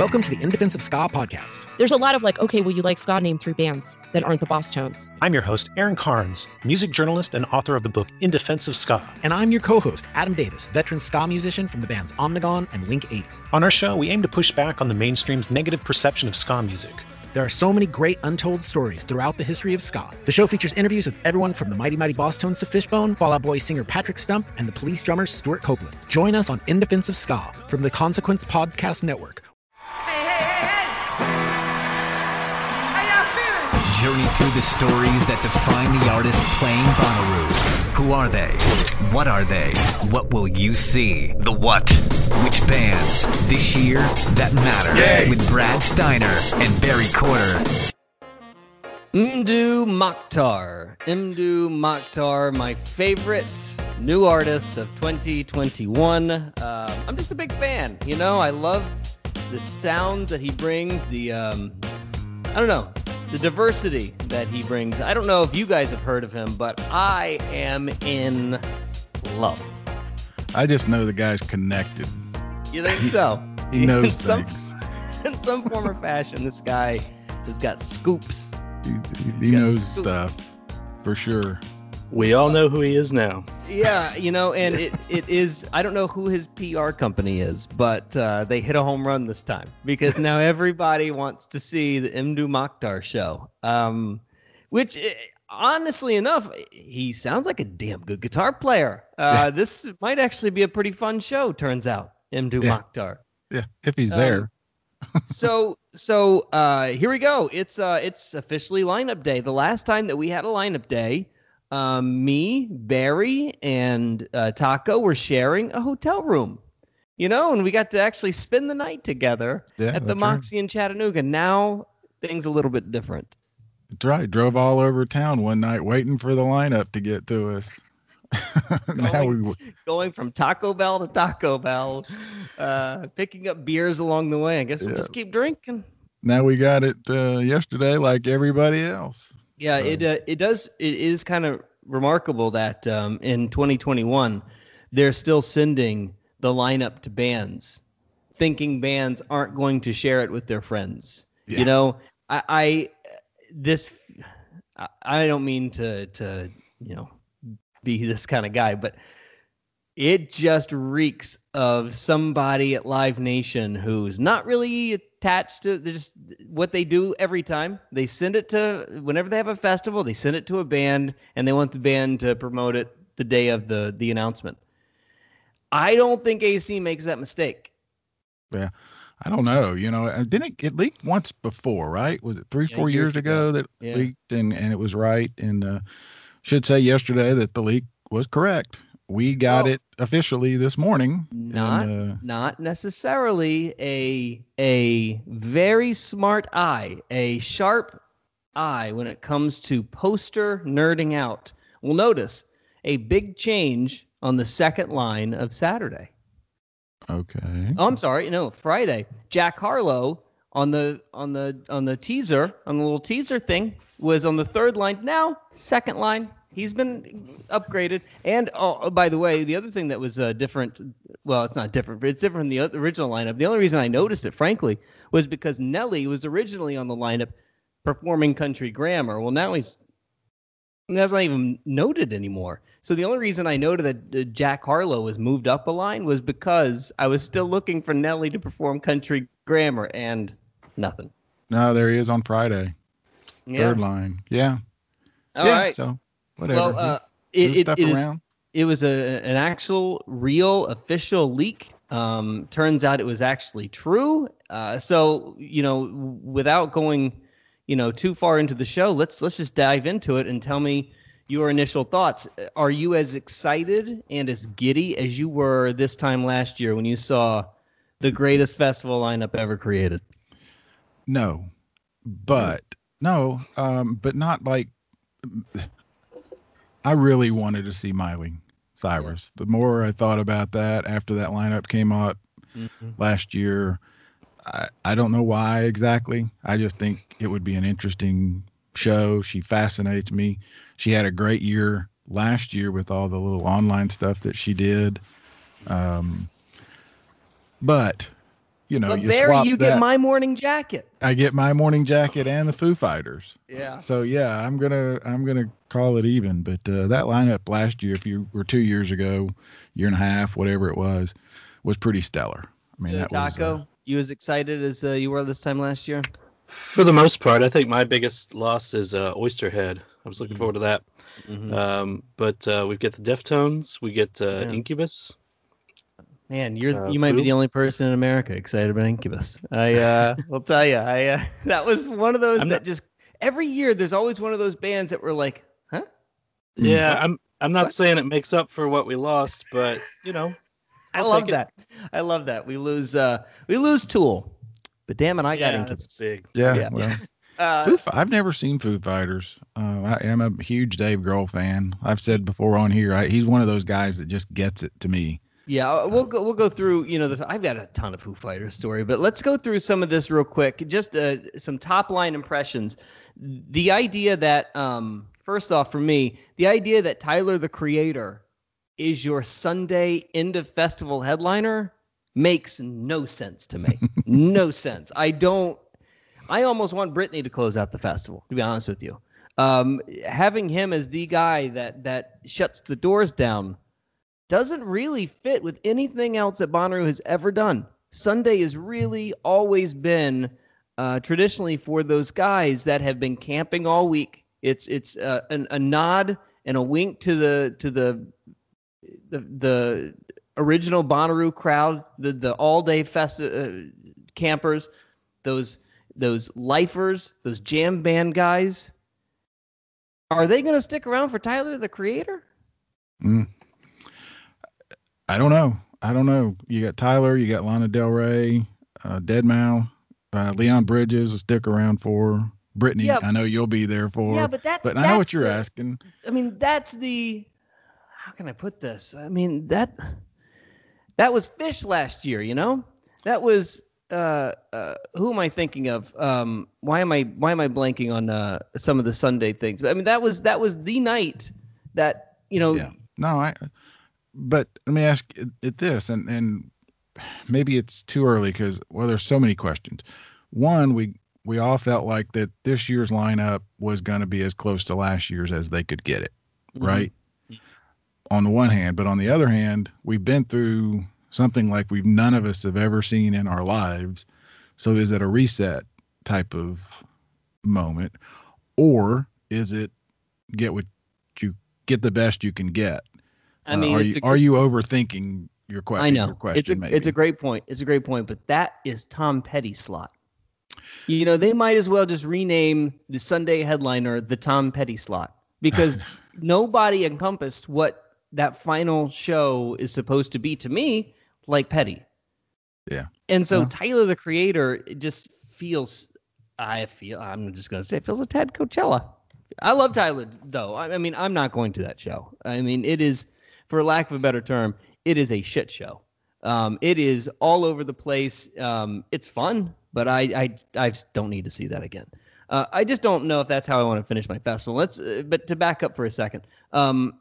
Welcome to the In Defense of Ska podcast. There's a lot of like, okay, well, you like ska, name three bands that aren't the Bosstones. I'm your host, Aaron Carnes, music journalist and author of the book In Defense of Ska. And I'm your co host, Adam Davis, veteran ska musician from the bands Omnigone and Link 8. On our show, we aim to push back on the mainstream's negative perception of ska music. There are so many great untold stories throughout the history of ska. The show features interviews with everyone from the Mighty Mighty Bosstones to Fishbone, Fall Out Boy singer Patrick Stump, and the police drummer Stewart Copeland. Join us on In Defense of Ska from the Consequence Podcast Network Journey through the stories that define the artists playing Bonnaroo. Who are they? What are they? What will you see? The what? Which bands this year that matter? Yay. With Brad Steiner and Barry Corder. Mdou Moctar. Mdou Moctar, my favorite new artist of 2021. Uh, I'm just a big fan. You know, I love the sounds that he brings, the, um, I don't know, the diversity that he brings. I don't know if you guys have heard of him, but I am in love. I just know the guy's connected. You think so? He knows in some, things. in some form or fashion, this guy has got scoops. He, he, he got knows scoop. stuff for sure. We all know who he is now. Yeah, you know, and it, it is. I don't know who his PR company is, but uh, they hit a home run this time because now everybody wants to see the Mdou Moctar show. Um, which, eh, honestly enough, he sounds like a damn good guitar player. Uh, this might actually be a pretty fun show. Turns out, Mdou Yeah. Moctar. Yeah, if he's Um, there. so so uh here we go it's uh it's officially lineup day the last time that we had a lineup day um me barry and uh taco were sharing a hotel room you know and we got to actually spend the night together Yeah, at the that's right. in chattanooga now things a little bit different That's right. Drove all over town one night waiting for the lineup to get to us. now we Going- going from taco bell to taco bell uh picking up beers along the way i guess we'll Yeah. just keep drinking now we got it uh, yesterday like everybody else. Yeah, So- it uh, it does. It is kind of remarkable that um, in 2021 they're still sending the lineup to bands, thinking bands aren't going to share it with their friends. Yeah. You know, I, I this I, I don't mean to to you know be this kind of guy, but it just reeks of somebody at Live Nation who's not really attached to just what they do every time. They send it to whenever they have a festival, they send it to a band and they want the band to promote it the day of the the announcement. I don't think AC makes that mistake. Yeah. I don't know. You know, didn't it, it leaked once before, right? Was it three, Yeah, four years, years ago. ago, that Yeah. leaked and, and it was right? And uh, should say yesterday that the leak was correct. We got Well, it officially this morning. Not and, uh, not necessarily a a very smart eye, a sharp eye when it comes to poster nerding out. We'll notice a big change on the second line of Saturday. okay. Oh, I'm sorry, no, Friday. Jack Harlow on the on the on the teaser on the little teaser thing was on the third line. Now second line. He's been upgraded. And oh, by the way, the other thing that was uh, different. Well, it's not different, but it's different from the original lineup. The only reason I noticed it, frankly, was because Nelly was originally on the lineup performing country grammar. Well, now he's that's not even noted anymore. So the only reason I noted that uh, Jack Harlow was moved up a line was because I was still looking for Nelly to perform country grammar and nothing. No, there he is on Friday. Yeah. third line. Yeah. All yeah. right. So whatever. Well, uh, it, it, it is- it was a an actual real official leak. Um, turns out it was actually true. Uh, so you know, without going, you know, too far into the show, let's let's just dive into it and tell me your initial thoughts. Are you as excited and as giddy as you were this time last year when you saw the greatest festival lineup ever created? No, but no, um, but not like. I really wanted to see Miley Cyrus. The more I thought about that after that lineup came up last year, I, I don't know why exactly. I just think it would be an interesting show. She fascinates me. She had a great year last year with all the little online stuff that she did. Um, but you know, but you Barry, swap you that- get my morning jacket. I get my morning jacket and the Foo Fighters. Yeah. So yeah, I'm gonna I'm gonna call it even. But uh, that lineup last year, if you were two years ago, year and a half, whatever it was, was pretty stellar. I mean, Uh, that was Taco, uh, you as excited as uh, you were this time last year? For the most part, I think my biggest loss is uh, Oysterhead. I was looking forward to that. Mhm. Um, but uh, we get the Deftones, we get uh, Yeah. Incubus. Man, you're Uh, you might be the only person in America excited about Incubus. I uh, will tell you, I uh, that was one of those I'm that not- just every year there's always one of those bands that were like, huh? Yeah, I'm I'm not What? saying it makes up for what we lost, but you know, I love take it. that. I love that. We lose uh we lose Tool, but damn it, I got yeah, Incubus. that's big. yeah. yeah. Well, Uh, Foo, I've never seen Foo Fighters. Uh, I am a huge Dave Grohl fan. I've said before on here, I, he's one of those guys that just gets it to me. Yeah, uh, we'll go. We'll go through. You know, the, I've got a ton of Foo Fighters story, but let's go through some of this real quick. Just uh, some top line impressions. The idea that, um, first off, for me, the idea that Tyler the Creator is your Sunday end of festival headliner makes no sense to me. no sense. I don't. I almost want Brittany to close out the festival. To be honest with you, um, having him as the guy that that shuts the doors down doesn't really fit with anything else that Bonnaroo has ever done. Sunday has really always been uh, traditionally for those guys that have been camping all week. It's it's uh, an, a nod and a wink to the to the the the original Bonnaroo crowd, the the all day fest uh, campers, those those lifers, those jam band guys. Are they going to stick around for Tyler the Creator? Mm. I don't know. I don't know. You got Tyler, you got Lana Del Rey, uh, Deadmau5, uh, Leon Bridges stick around for. Brittany, Yeah. I know you'll be there for. yeah, but that's but I know what you're the- asking. I mean, that's the how can I put this? I mean, that that was Phish last year, you know? That was uh uh who am I thinking of? Um why am I why am I blanking on uh some of the Sunday things? But I mean, that was that was the night that, you know, Yeah. No, I. But let me ask it, this, and and maybe it's too early because well, there's so many questions. One, we we all felt like that this year's lineup was going to be as close to last year's as they could get it, Mhm. right? On the one hand, but on the other hand, we've been through something like we've none of us have ever seen in our lives. So is it a reset type of moment, or is it get what you get the best you can get? I Uh, mean, are it's you a are you overthinking your question? I know Your question, it's a maybe. it's a great point. It's a great point, but that is Tom Petty slot. You know, they might as well just rename the Sunday headliner the Tom Petty slot because nobody encompassed what that final show is supposed to be to me like Petty. Yeah. And so Well- Tyler the Creator it just feels I feel I'm just gonna say it feels a tad Coachella. I love Tyler though. I, I mean, I'm not going to that show. I mean, it is, for lack of a better term, it is a shit show. Um, it is all over the place. Um, it's fun, but I, I I don't need to see that again. Uh, I just don't know if that's how I want to finish my festival. Let's, uh, but to back up for a second, um,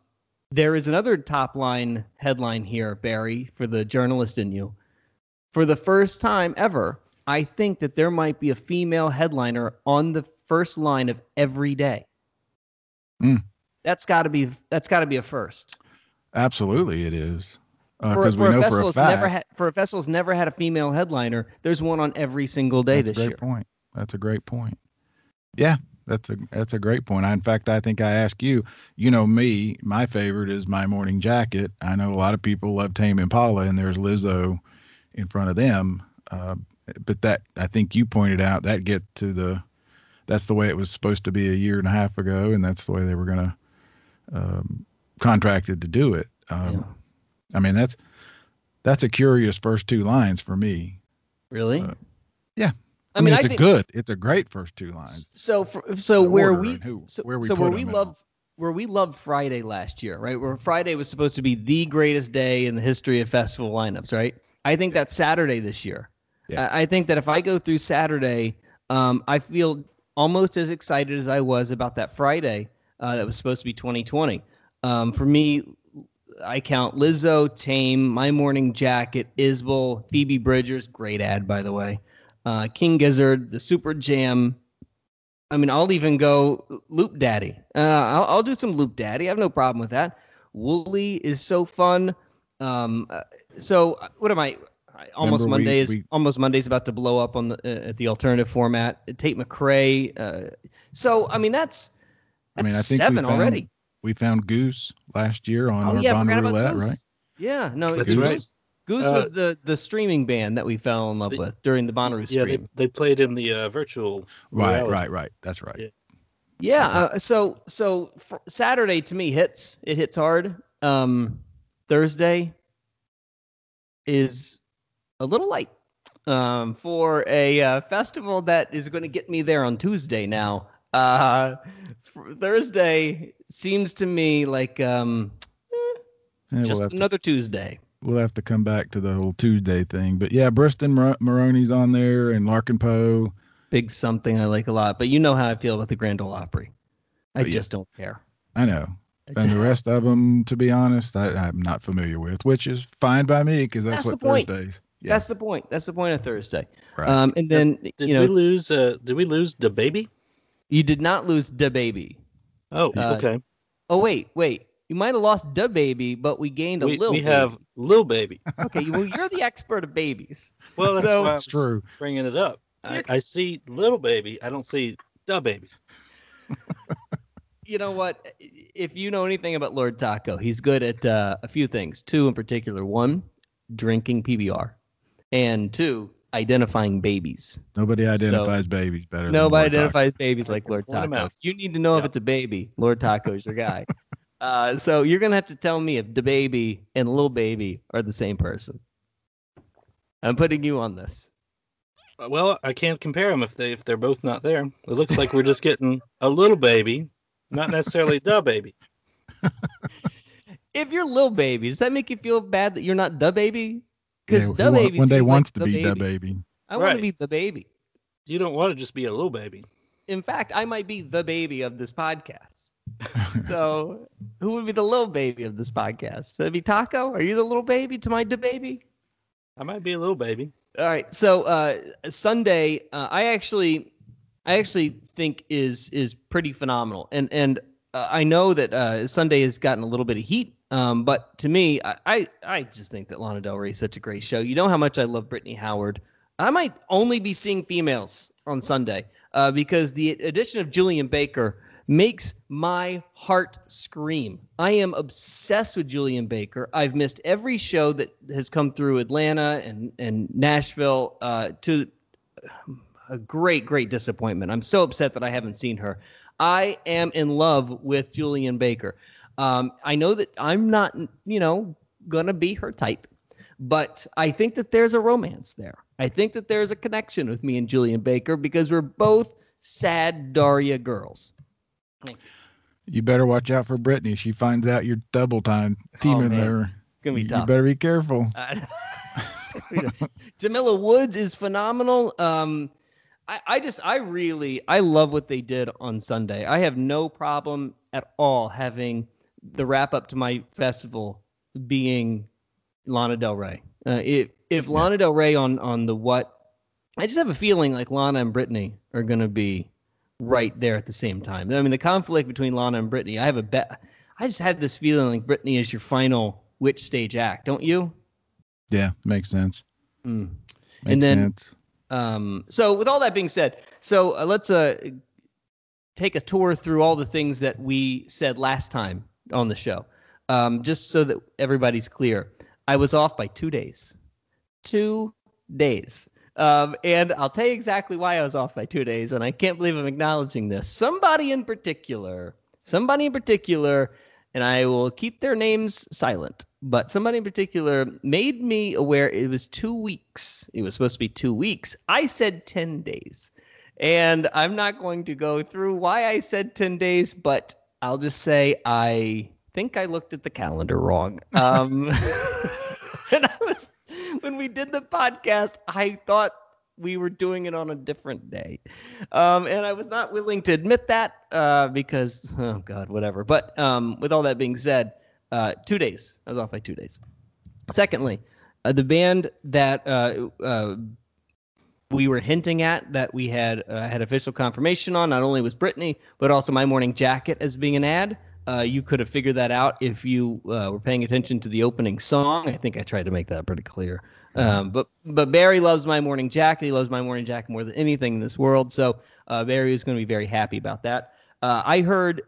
there is another top line headline here, Barry, for the journalist in you. For the first time ever, I think that there might be a female headliner on the first line of every day. Mm. That's got to be that's got to be a first. Absolutely, it is for, because for we a know for a that's never fact. had for a festival that's never had a female headliner. There's one on every single day that's a this great year. point. That's a great point. Yeah, That's a that's a great point. I, in fact, I think I ask you. You know me, my favorite is my morning jacket. I know a lot of people love Tame Impala, and there's Lizzo in front of them. Uh, but that I think you pointed out that get to the that's the way it was supposed to be a year and a half ago, and that's the way they were going to um, contracted to do it. Um, Yeah. I mean, that's that's a curious first two lines for me. Really? Uh, yeah. I mean, it's I a good, it's a great first two lines. So for, so where we who- so, where we so where we in. love where we loved Friday last year, right? Where Friday was supposed to be the greatest day in the history of festival lineups, right? I think that's Saturday this year. Yeah. I, I think that if I go through Saturday, um, I feel almost as excited as I was about that Friday uh, that was supposed to be 2020. Um, for me, I count Lizzo, Tame, My Morning Jacket, Isbell, Phoebe Bridgers, great ad by the way, uh, King Gizzard, the Super Jam. I mean, I'll even go Loop Daddy. Uh, I'll, I'll do some Loop Daddy. I have no problem with that. Wooly is so fun. Um, uh, so uh, what am I? I- Almost Remember we- Monday is we- almost Monday's about to blow up on the uh, at the alternative format. Tate McRae. Uh, so I mean that's I mean, I think we seven found- already. We found Goose last year on Oh our yeah, I Bonnaroo forgot about Roulette, right? Yeah, no, That's Goose, right. Goose Uh, was the the streaming band that we fell in love The- with during the Bonnaroo stream. Yeah, they, they played in the uh, virtual. Right, reality. right, right. That's right. Yeah. Yeah. Uh, so so fr- Saturday to me hits. It hits hard. Um, Thursday is a little light um, for a uh, festival that is going to get me there on Tuesday. Now, uh, Thursday seems to me like um, Yeah, just we'll, have to, another Tuesday. we'll have to come back to the whole Tuesday thing. But yeah, Briston Mar- Maroney's on there and Larkin Poe. Big something I like a lot, but you know how I feel about the Grand Ole Opry. I yeah. just don't care. I know. And the rest of them, to be honest, I, I'm not familiar with, which is fine by me because that's, That's what the point. Thursdays. Yeah, That's the point. That's the point of Thursday. right. Um, and then Did you know we lose? Uh, did we lose the baby? You did not lose the baby. Oh, Uh, okay. Oh wait, wait. You might have lost the baby, but we gained a We, little. we have little Baby. Okay, well you're the expert of babies. Well, that's So- why I true. bringing it up. I, I see Little Baby. I don't see the baby. You know what? If you know anything about Lord Taco, he's good at uh, a few things. Two in particular. One, drinking PBR, and two, identifying babies. Nobody so- identifies babies better. than Nobody Lord Taco. identifies babies like Lord Taco. you need to know if it's a baby, Lord Taco's your guy. uh, so you're gonna have to tell me if the baby and little baby are the same person. I'm putting you on this. Uh, Well, I can't compare them if they if they're both not there. It looks like we're just getting a little baby, not necessarily the baby. If you're little baby, does that make you feel bad that you're not the baby? Because Yeah, the baby one day seems like wants to the be the baby. baby. I want to Right. be the baby. You don't want to just be a little baby. In fact, I might be the baby of this podcast. So, who would be the little baby of this podcast? So it'd be Taco. Are you the little baby to my the baby? I might be a little baby. All right. So uh, Sunday, uh, I actually, I actually think is is pretty phenomenal, and and uh, I know that uh, Sunday has gotten a little bit of heat. Um, but to me, I, I I just think that Lana Del Rey is such a great show. You know how much I love Brittany Howard. I might only be seeing females on Sunday uh, because the addition of Julien Baker makes my heart scream. I am obsessed with Julien Baker. I've missed every show that has come through Atlanta and and Nashville uh, to a great great disappointment. I'm so upset that I haven't seen her. I am in love with Julien Baker. Um, I know that I'm not, you know, gonna be her type, but I think that there's a romance there. I think that there's a connection with me and Julien Baker because we're both sad Daria girls. You better watch out for Brittany. She finds out you're double time teaming Oh, man. her. Gonna be you, tough. you better be careful. Uh, Jamila Woods is phenomenal. Um, I, I just, I really, I love what they did on Sunday. I have no problem at all having the wrap up to my festival being Lana Del Rey. Uh, if if Lana Del Rey on on the what, I just have a feeling like Lana and Brittany are gonna be right there at the same time. I mean, the conflict between Lana and Brittany. I have a bet. I just had this feeling like Brittany is your final which stage act, don't you? Yeah, makes sense. Mm. Makes And then- sense. Um, so with all that being said, so uh, let's uh take a tour through all the things that we said last time on the show, um, just so that everybody's clear. I was off by two days. Two days. Um, and I'll tell you exactly why I was off by two days, and I can't believe I'm acknowledging this. Somebody in particular, somebody in particular, and I will keep their names silent, but somebody in particular made me aware it was two weeks. It was supposed to be two weeks. I said 10 days. And I'm not going to go through why I said 10 days, but I'll just say I think I looked at the calendar wrong. Um, and I was when we did the podcast, I thought we were doing it on a different day. Um, and I was not willing to admit that uh, because, oh God, whatever. But um, with all that being said, uh, two days. I was off by two days. Secondly, uh, the band that uh, uh, we were hinting at that we had uh, had official confirmation on not only was Brittany, but also My Morning Jacket as being an ad. Uh, you could have figured that out if you uh, were paying attention to the opening song. I think I tried to make that pretty clear. Um, but but Barry loves my morning jacket. He loves my morning jacket more than anything in this world. So uh, Barry is going to be very happy about that. Uh, I heard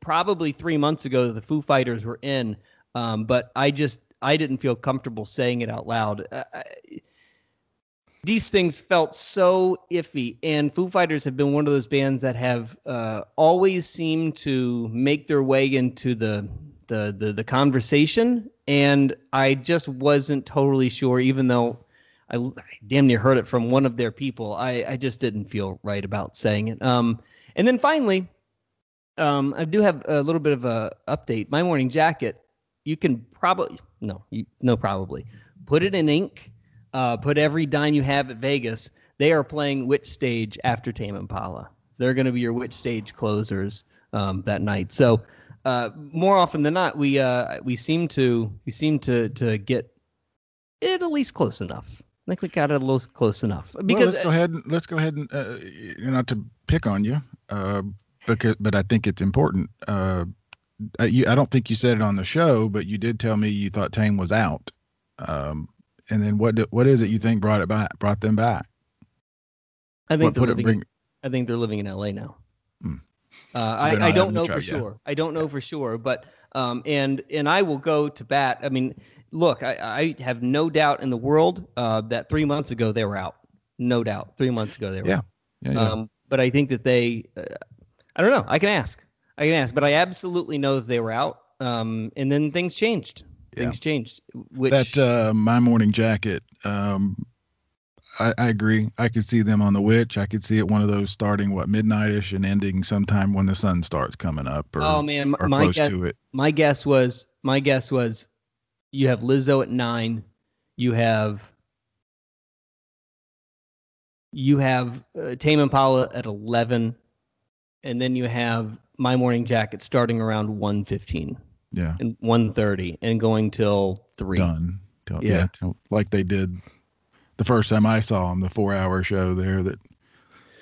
probably three months ago that the Foo Fighters were in, um, but I just I didn't feel comfortable saying it out loud. Uh, I, these things felt so iffy, and Foo Fighters have been one of those bands that have uh, always seemed to make their way into the the the, the conversation, and I just wasn't totally sure, even though. I, I damn near heard it from one of their people. I, I just didn't feel right about saying it. Um, and then finally, um, I do have a little bit of a update. My morning jacket, you can probably no, you, no, probably put it in ink. Uh, put every dime you have at Vegas. They are playing which stage after Tame Impala. They're going to be your which stage closers um, that night. So uh, more often than not, we uh, we seem to we seem to to get it at least close enough. I think we got it a little close enough because well, let's go ahead and let's go ahead and uh, not to pick on you, uh, because but I think it's important. Uh, I, you, I don't think you said it on the show, but you did tell me you thought Tame was out. Um, and then what what is it you think brought it back brought them back? I think What they're living. bring- in, I think they're living in L.A. now. Hmm. Uh, So I, I don't know for yet. sure. I don't know for sure, but um, and and I will go to bat. I mean, look, I, I have no doubt in the world uh, that three months ago they were out. No doubt, three months ago they were. Yeah. out. Yeah, yeah. Um, but I think that they, uh, I don't know. I can ask. I can ask, but I absolutely know that they were out. Um, and then things changed. Yeah. Things changed. Which that uh, my morning jacket. Um, I, I agree. I could see them on the which. I could see it one of those starting what midnightish and ending sometime when the sun starts coming up or, oh man, or my close guess, to it. my guess was my guess was you have Lizzo at nine, you have you have uh, Tame Impala at eleven, and then you have My Morning Jacket starting around one fifteen Yeah, and one thirty and going till three. done. Till- Yeah. yeah, till- like they did the first time I saw them, the four-hour show there. That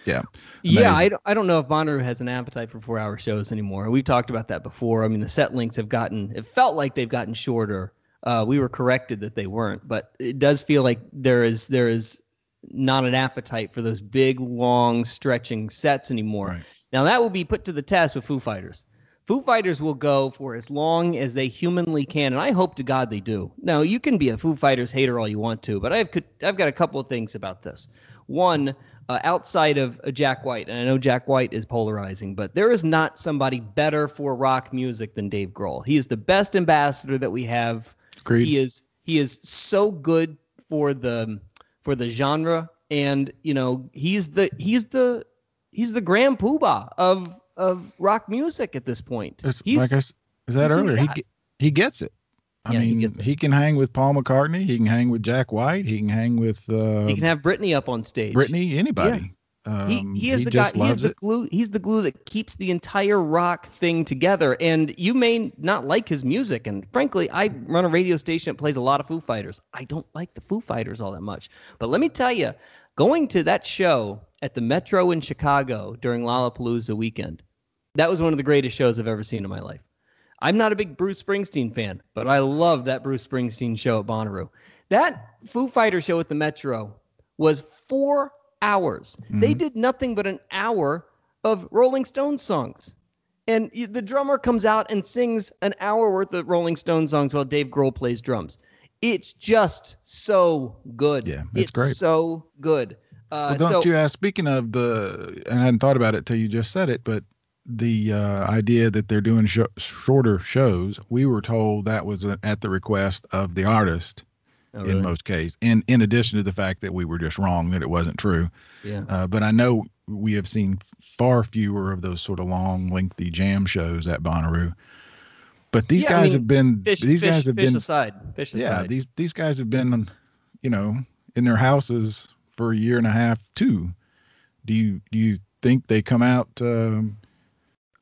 yeah, Yeah, I don't, I don't know if Bonnaroo has an appetite for four hour shows anymore. We've talked about that before. I mean, the set links have gotten, it felt like they've gotten shorter. Uh, we were corrected that they weren't, but it does feel like there is there is not an appetite for those big, long, stretching sets anymore. Right. Now that will be put to the test with Foo Fighters. Foo Fighters will go for as long as they humanly can, and I hope to God they do. Now you can be a Foo Fighters hater all you want to, but I've I've got a couple of things about this. One, uh, outside of uh, Jack White, and I know Jack White is polarizing, but there is not somebody better for rock music than Dave Grohl. He is the best ambassador that we have. Agreed. He is he is so good for the for the genre, and you know he's the he's the he's the grand poobah of of rock music at this point. It's He's, like I s- said he's earlier. He he gets it. I Yeah, mean, it. he can hang with Paul McCartney. He can hang with Jack White. He can hang with uh, he can have Brittany up on stage. Brittany. Anybody. Um, he, he is the guy. He is the glue. He's the glue that keeps the entire rock thing together. And you may not like his music. And frankly, I run a radio station that plays a lot of Foo Fighters. I don't like the Foo Fighters all that much. But let me tell you, going to that show at the Metro in Chicago during Lollapalooza weekend, that was one of the greatest shows I've ever seen in my life. I'm not a big Bruce Springsteen fan, but I love that Bruce Springsteen show at Bonnaroo. That Foo Fighter show at the Metro was four hours. They did nothing but an hour of Rolling Stones songs. And the drummer comes out and sings an hour worth of Rolling Stones songs while Dave Grohl plays drums. It's just so good. Yeah, it's great. So good. Uh, well, don't so, you ask? Speaking of the, and I hadn't thought about it till you just said it, but the uh, idea that they're doing sh- shorter shows, we were told that was uh at the request of the artist Oh, really? in most cases. In in addition to the fact that we were just wrong that it wasn't true. Yeah. Uh, but I know we have seen far fewer of those sort of long, lengthy jam shows at Bonnaroo. But these Yeah, I guys mean, have been Phish, these Phish, guys have Phish been aside. Phish aside. yeah these these guys have been you know in their houses for a year and a half too do you do you think they come out um,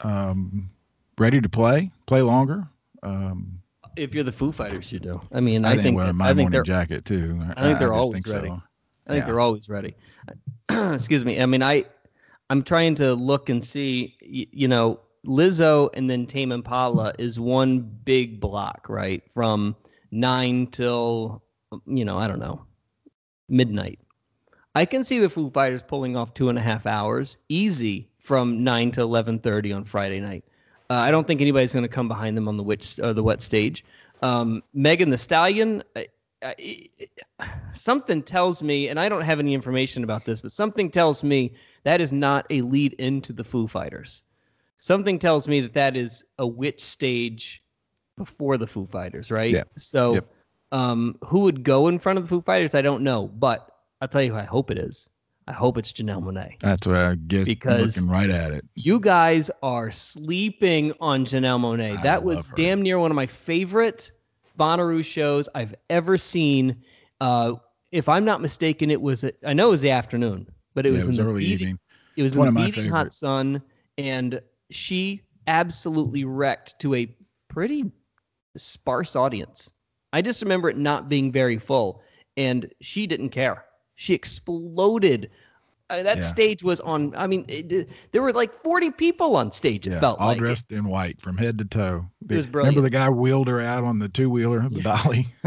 um ready to play play longer um if you're the Foo Fighters, you do. I mean, i, I, think wear my I think morning they're jacket too I think they're just always think ready. so. I think Yeah. they're always ready. Excuse me. I mean, I I'm trying to look and see. You, you know, Lizzo and then Tame Impala is one big block, right? From nine till you know, I don't know, midnight. I can see the Foo Fighters pulling off two and a half hours easy from nine to eleven thirty on Friday night. Uh, I don't think anybody's going to come behind them on the which or the wet stage. Um, Megan Thee Stallion. I, I, something tells me, and I don't have any information about this, but something tells me that is not a lead into the Foo Fighters. Something tells me that that is a which stage before the Foo Fighters, right? Yeah. So, Yep. um, who would go in front of the Foo Fighters? I don't know, but I'll tell you who I hope it is. I hope it's Janelle Monáe. that's what i get Because- looking right at it You guys are sleeping on Janelle Monáe. That was her. damn near one of my favorite Bonnaroo shows I've ever seen. Uh, if I'm not mistaken, it was I know it was the afternoon, but it Yeah, was it in was the early beating, evening It was One in of the beating hot sun, and she absolutely wrecked to a pretty sparse audience. I just remember it not being very full, and she didn't care. She exploded. Uh, that Yeah. stage was on. I mean, it, there were like 40 people on stage. It yeah, felt all like dressed in white from head to toe. The- was brilliant. Remember the guy wheeled her out on the two wheeler, the dolly.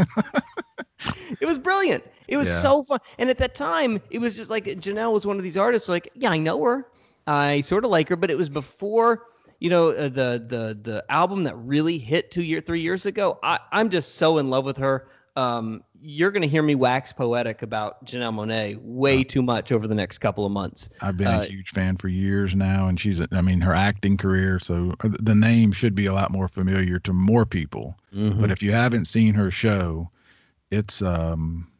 It was brilliant. It was Yeah. so fun. And at that time, it was just like Janelle was one of these artists. Like, yeah, I know her. I sort of like her, but it was before you know uh, the the the album that really hit two year three years ago. I I'm just so in love with her. Um, you're gonna hear me wax poetic about Janelle Monáe way too much over the next couple of months. I've been Uh, a huge fan for years now, and she's, I mean, her acting career. So uh, the name should be a lot more familiar to more people. Mm-hmm. But if you haven't seen her show, it's, um,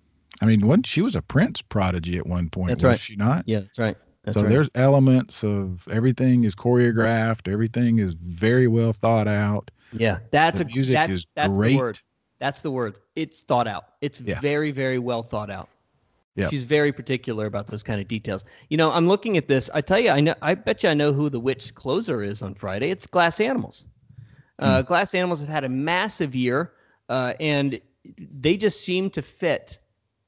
I mean, one, she was a Prince prodigy at one point, That's was right. she not? Yeah, that's right. That's so right. there's elements of everything is choreographed, everything is very well thought out. Yeah, that's The a music that's is that's great. That's the word. It's thought out. It's Yeah. very very well thought out. Yep. She's very particular about those kind of details. You know, I'm looking at this. I tell you, I know. I bet you I know who the which closer is on Friday. It's Glass Animals. Uh, Hmm. Glass Animals have had a massive year, uh, and they just seem to fit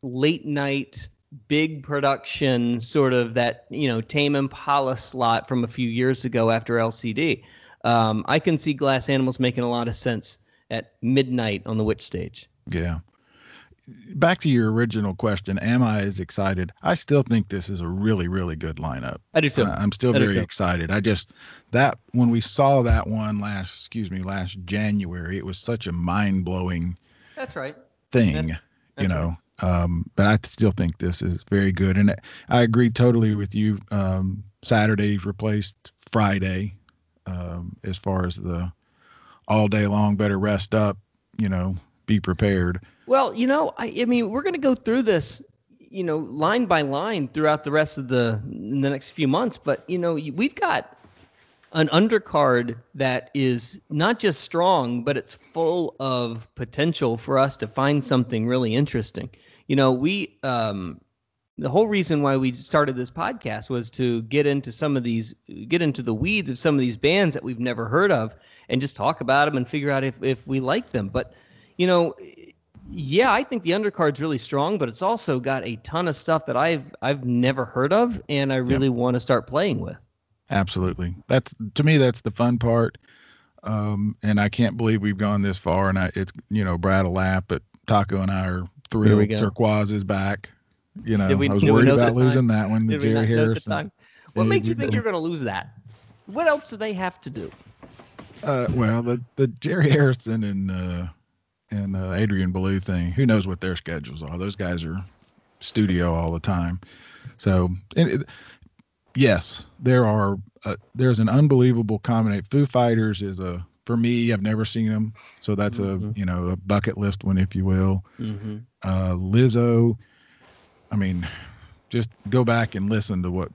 late night, big production, sort of that you know Tame Impala slot from a few years ago after LCD. Um, I can see Glass Animals making a lot of sense at midnight on the which stage. Yeah. Back to your original question, am I as excited? I still think this is a really, really good lineup. I do too. I'm still I very excited. I just that when we saw that one last, excuse me, last January, it was such a mind blowing That's right. thing, you that's know. Um, but I still think this is very good, and I agree totally with you. Um, Saturday's replaced Friday, um, as far as the all day long, better rest up, you know, be prepared. Well, you know, I, I mean, we're going to go through this, you know, line by line throughout the rest of the the next few months. But you know, we've got an undercard that is not just strong, but it's full of potential for us to find something really interesting. You know, we um, the whole reason why we started this podcast was to get into some of these, get into the weeds of some of these bands that we've never heard of, and just talk about them and figure out if if we like them. But you know, yeah, I think the undercard's really strong, but it's also got a ton of stuff that I've I've never heard of, and I really want to start playing with. Absolutely. That's to me that's the fun part. Um, and I can't believe we've gone this far. And I, it's you know Brad will laugh, but Taco and I are thrilled. Turquoise is back. You know, we- I was worried about losing that one. The Did Jerry not know the Harrison. What Yeah, makes you think you're going to lose that? What else do they have to do? Uh, well, the the Jerry Harrison and uh, and uh, Adrian Belew thing. Who knows what their schedules are? Those guys are studio all the time. So, and it, yes, there are. Uh, there's an unbelievable combination. Foo Fighters is a for me. I've never seen them, so that's Mhm. a you know a bucket list one, if you will. Mm-hmm. Uh, Lizzo. I mean, just go back and listen to what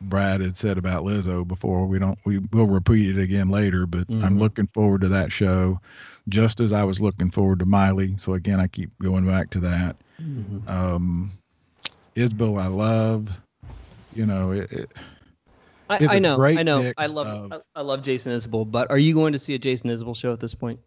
Brad had said about Lizzo before. We don't we will repeat it again later, but I'm Mhm. looking forward to that show, just as I was looking forward to Miley. So again, I keep going back to that. Mm-hmm. Um, Isbell, I love. You know, it, it, I, I know, I know, I love, of- I, I love Jason Isbell. But are you going to see a Jason Isbell show at this point?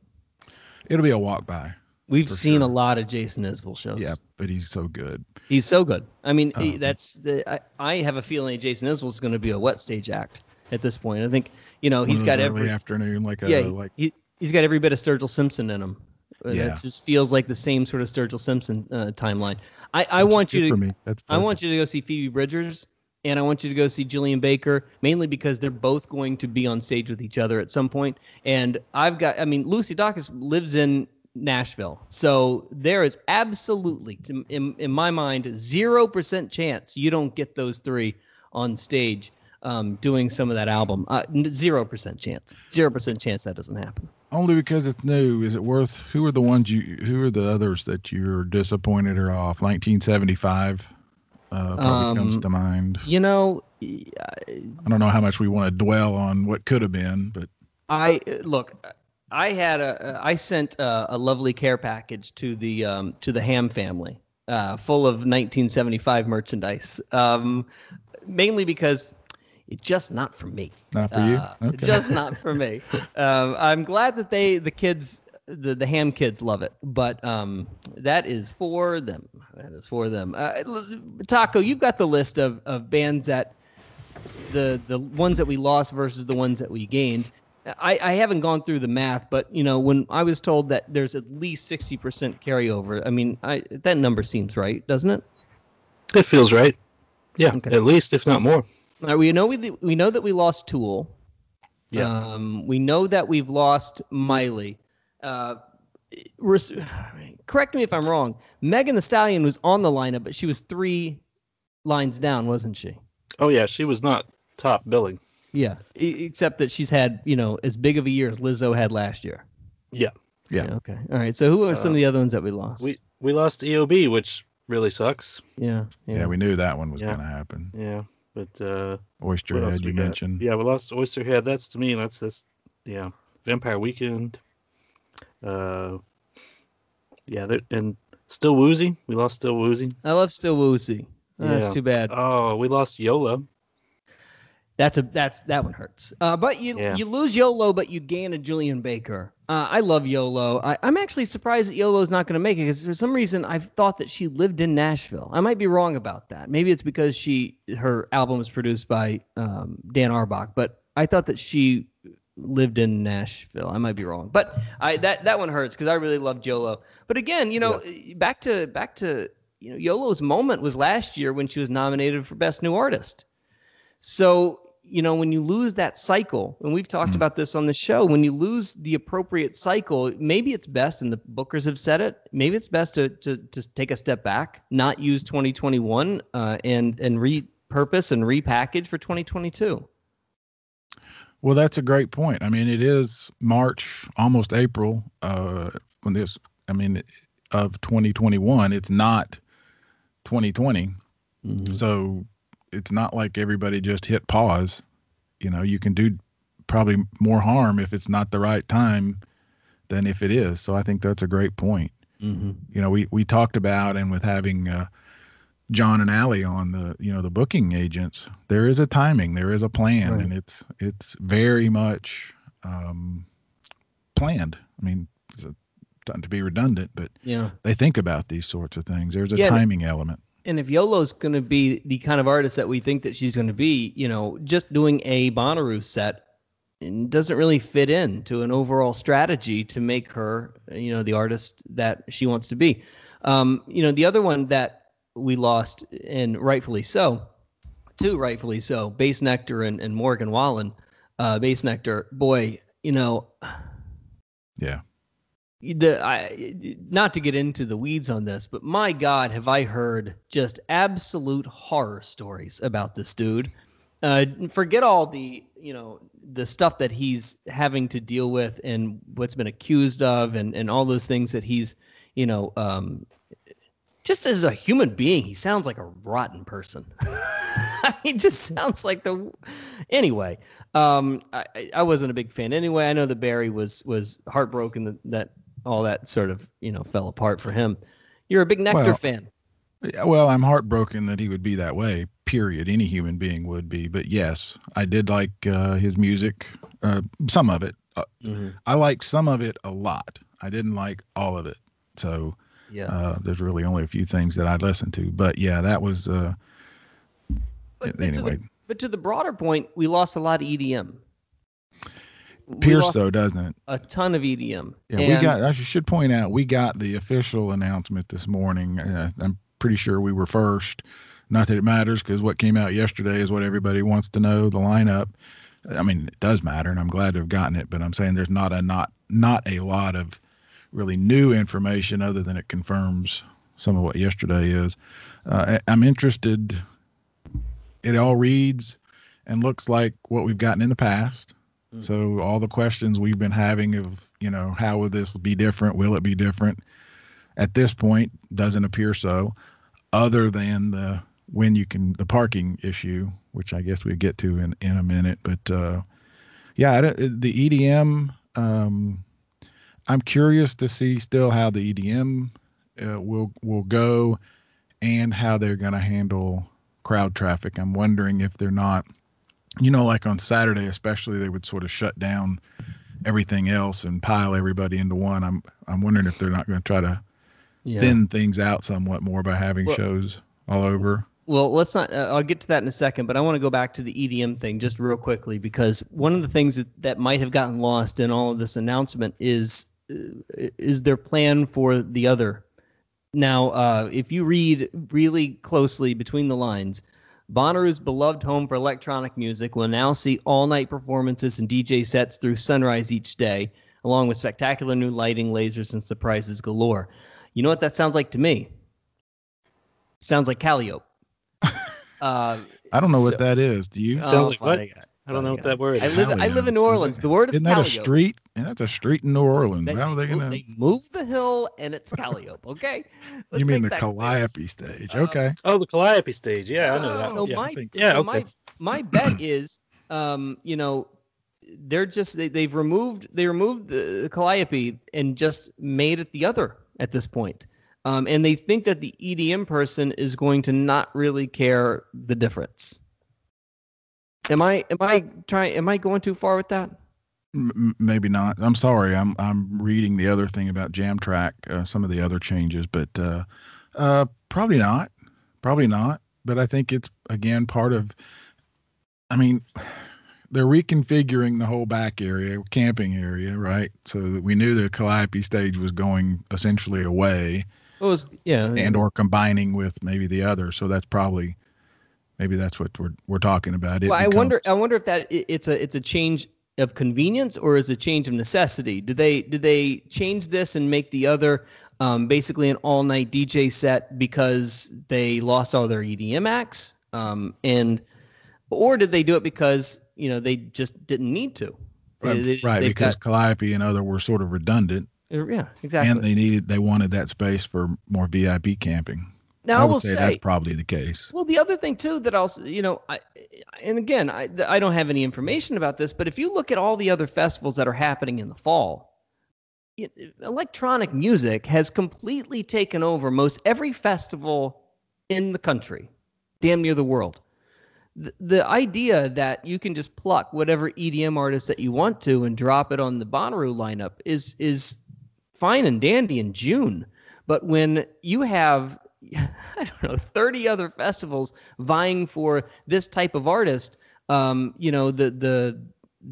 it'll be a walk by. We've seen a lot of Jason Isbell shows. Yeah, but he's so good. he's so good. I mean, Um, that's the. I, I have a feeling Jason Isbell is going to be a wet stage act at this point. I think you know he's got every afternoon, like a yeah like he, he's got every bit of Sturgill Simpson in him. Uh, Yeah. It just feels like the same sort of Sturgill Simpson uh, timeline. I, I want you to for me. That's I want you to go see Phoebe Bridgers and I want you to go see Julien Baker, mainly because they're both going to be on stage with each other at some point. And I've got, I mean, Lucy Dacus lives in Nashville. So there is absolutely, to, in, in my mind, 0% chance you don't get those three on stage um, doing some of that album. Uh, 0% chance. 0% chance that doesn't happen. only because it's new. Is it worth? Who are the ones you? Who are the others that you're disappointed are off? 1975 uh, probably comes Um, to mind. You know, I don't know how much we want to dwell on what could have been, but I look. I had a. I sent a, a lovely care package to the um, to the Ham family, uh, full of 1975 merchandise. Um, mainly because it's just not for me. not for you. Uh, Okay. Just not for me. Um, I'm glad that they, the kids, the, the ham kids love it, but um, that is for them. That is for them. Uh, Taco, you've got the list of, of bands that the the ones that we lost versus the ones that we gained. I, I haven't gone through the math, but you know when I was told that there's at least 60% carryover, I mean I, that number seems right, doesn't it? It feels right. Yeah, Okay. at least if not more. Right, we know we we know that we lost Tool. Yeah. Um, we know that we've lost Miley. Uh, res- correct me if I'm wrong. Megan Thee Stallion was on the lineup, but she was three lines down, wasn't she? Oh yeah, she was not top billing. Yeah. E- except that she's had you know as big of a year as Lizzo had last year. Yeah. Yeah. Okay. All right. So who are some Uh, of the other ones that we lost? We we lost EOB, which really sucks. yeah. Yeah. yeah, we knew that one was Yeah. going to happen. Yeah, but uh, Oyster what else Head, you got? mentioned. Yeah, we lost Oysterhead. That's to me. That's that's yeah. Vampire Weekend. Uh, yeah, there- and Still Woozy. We lost Still Woozy. I love Still Woozy. Oh, That's too bad. Oh, we lost Yola. That's a that's that one hurts. Uh, but you Yeah. you lose Yola, but you gain a Julien Baker. Uh, I love Yola. I, I'm actually surprised that Yola is not going to make it because for some reason I've thought that she lived in Nashville. I might be wrong about that. Maybe it's because she her album was produced by um, Dan Auerbach, but I thought that she lived in Nashville. I might be wrong, but I that that one hurts because I really loved Yola. But again, you know, back to back to you know Yola's moment was last year when she was nominated for Best New Artist. So, you know, when you lose that cycle, and we've talked Mm. about this on the show, when you lose the appropriate cycle, maybe it's best, and the bookers have said it, maybe it's best to to, to take a step back, not use 2021 uh, and and repurpose and repackage for 2022. Well, that's a great point. I mean, it is March, almost April, uh, when this, I mean, of 2021. It's not 2020. So it's not like everybody just hit pause. You know, you can do probably more harm if it's not the right time than if it is. So I think that's a great point. Mm-hmm. You know, we, we talked about, and with having, uh, John and Allie on the you know the booking agents. There is a timing, there is a plan, Right. and it's it's very much um, planned. I mean, it's a, to be redundant, but Yeah. they think about these sorts of things. There's a Yeah, timing element. And if Yola's going to be the kind of artist that we think that she's going to be, you know, just doing a Bonnaroo set doesn't really fit in to an overall strategy to make her, you know, the artist that she wants to be. Um, you know, the other one that we lost, and rightfully so, too, rightfully so. Bassnectar and, and Morgan Wallen. Uh, Bassnectar, boy, you know, Yeah. The I not to get into the weeds on this, but my God, have I heard just absolute horror stories about this dude. Uh, forget all the you know the stuff that he's having to deal with and what's been accused of and and all those things that he's you know um, just as a human being, he sounds like a rotten person. he just sounds like the. Anyway, um, I, I- wasn't a big fan. Anyway, I know that Barry was was heartbroken that, that all that sort of you know fell apart for him. You're a big Nectar Well, fan. Yeah, Well, I'm heartbroken that he would be that way. Period. Any human being would be. But yes, I did like uh, his music. Uh, some of it. Uh, I liked some of it a lot. I didn't like all of it. So Yeah. uh, there's really only a few things that I listened to. But yeah, that was. Uh, But, but to anyway, the, but to the broader point, we lost a lot of EDM. We Pierce though doesn't it? a ton of EDM. Yeah, we And- got. I should point out we got the official announcement this morning. Uh, I'm pretty sure we were first. Not that it matters because what came out yesterday is what everybody wants to know. The lineup. I mean, it does matter, and I'm glad to have gotten it. But I'm saying there's not a not not a lot of really new information other than it confirms some of what yesterday is. Uh, I, I'm interested. It all reads and looks like what we've gotten in the past. So all the questions we've been having of, you know, how will this be different? Will it be different? At this point, doesn't appear so, other than the when you can the parking issue, which I guess we get to in in a minute. But uh, yeah, don't- the EDM. Um, I'm curious to see still how the EDM uh, will will go, and how they're going to handle crowd traffic. I'm wondering if they're not you know, like on Saturday, especially, they would sort of shut down everything else and pile everybody into one. I'm I'm wondering if they're not going to try to Yeah. thin things out somewhat more by having Well- shows all over. Well, let's not. Uh, I'll get to that in a second, but I want to go back to the EDM thing just real quickly because one of the things that, that might have gotten lost in all of this announcement is uh, is their plan for the other. Now, uh, if you read really closely between the lines, Bonnaroo's beloved home for electronic music will now see all-night performances and DJ sets through sunrise each day, along with spectacular new lighting, lasers, and surprises galore. You know what that sounds like to me? Sounds like Calliope. Uh, I don't know so- what that is. Do you? Sounds oh, like what? I don't know Funny what that word I is. live. I live in New Is Orleans. it- the word is Isn't that a street? And that's a street in New Orleans. They, How are they going to? they moved the hill and it's Calliope. Okay. Let's You mean the that Calliope stage? Uh, Okay. Oh, the Calliope stage. Yeah, I know that. So yeah. my think- Yeah, so okay. my my bet is, um, you know, they're just they, they've removed they removed the, the Calliope and just made it the other at this point. Um, and they think that the EDM person is going to not really care the difference. Am I am I trying am I going too far with that? M- maybe not. I'm sorry. I'm I'm reading the other thing about Jamtrak, uh, some of the other changes, but uh, uh, probably not. Probably not. But I think it's again part of. I mean, they're reconfiguring the whole back area, camping area, right? So that we knew the Calliope stage was going essentially away, It was yeah and or combining with maybe the other. So that's probably. Maybe that's what we're we're talking about. It well, I wonder. I wonder if that i- it's a it's a change of convenience or is it a change of necessity? Do they do they change this and make the other um, basically an all night DJ set because they lost all their EDM acts? Um, and or did they do it because you know they just didn't need to? Uh, They- they- right because got- Calliope and other were sort of redundant. yeah, exactly. and they needed they wanted that space for more VIP camping. Now I will say, say, that's probably the case. Well, the other thing too that I'll, you know, I, and again, I, I don't have any information about this, but if you look at all the other festivals that are happening in the fall, it, electronic music has completely taken over most every festival in the country, damn near the world. The, the idea that you can just pluck whatever EDM artist that you want to and drop it on the Bonnaroo lineup is is fine and dandy in June, but when you have I don't know, 30 other festivals vying for this type of artist, um, you know, the the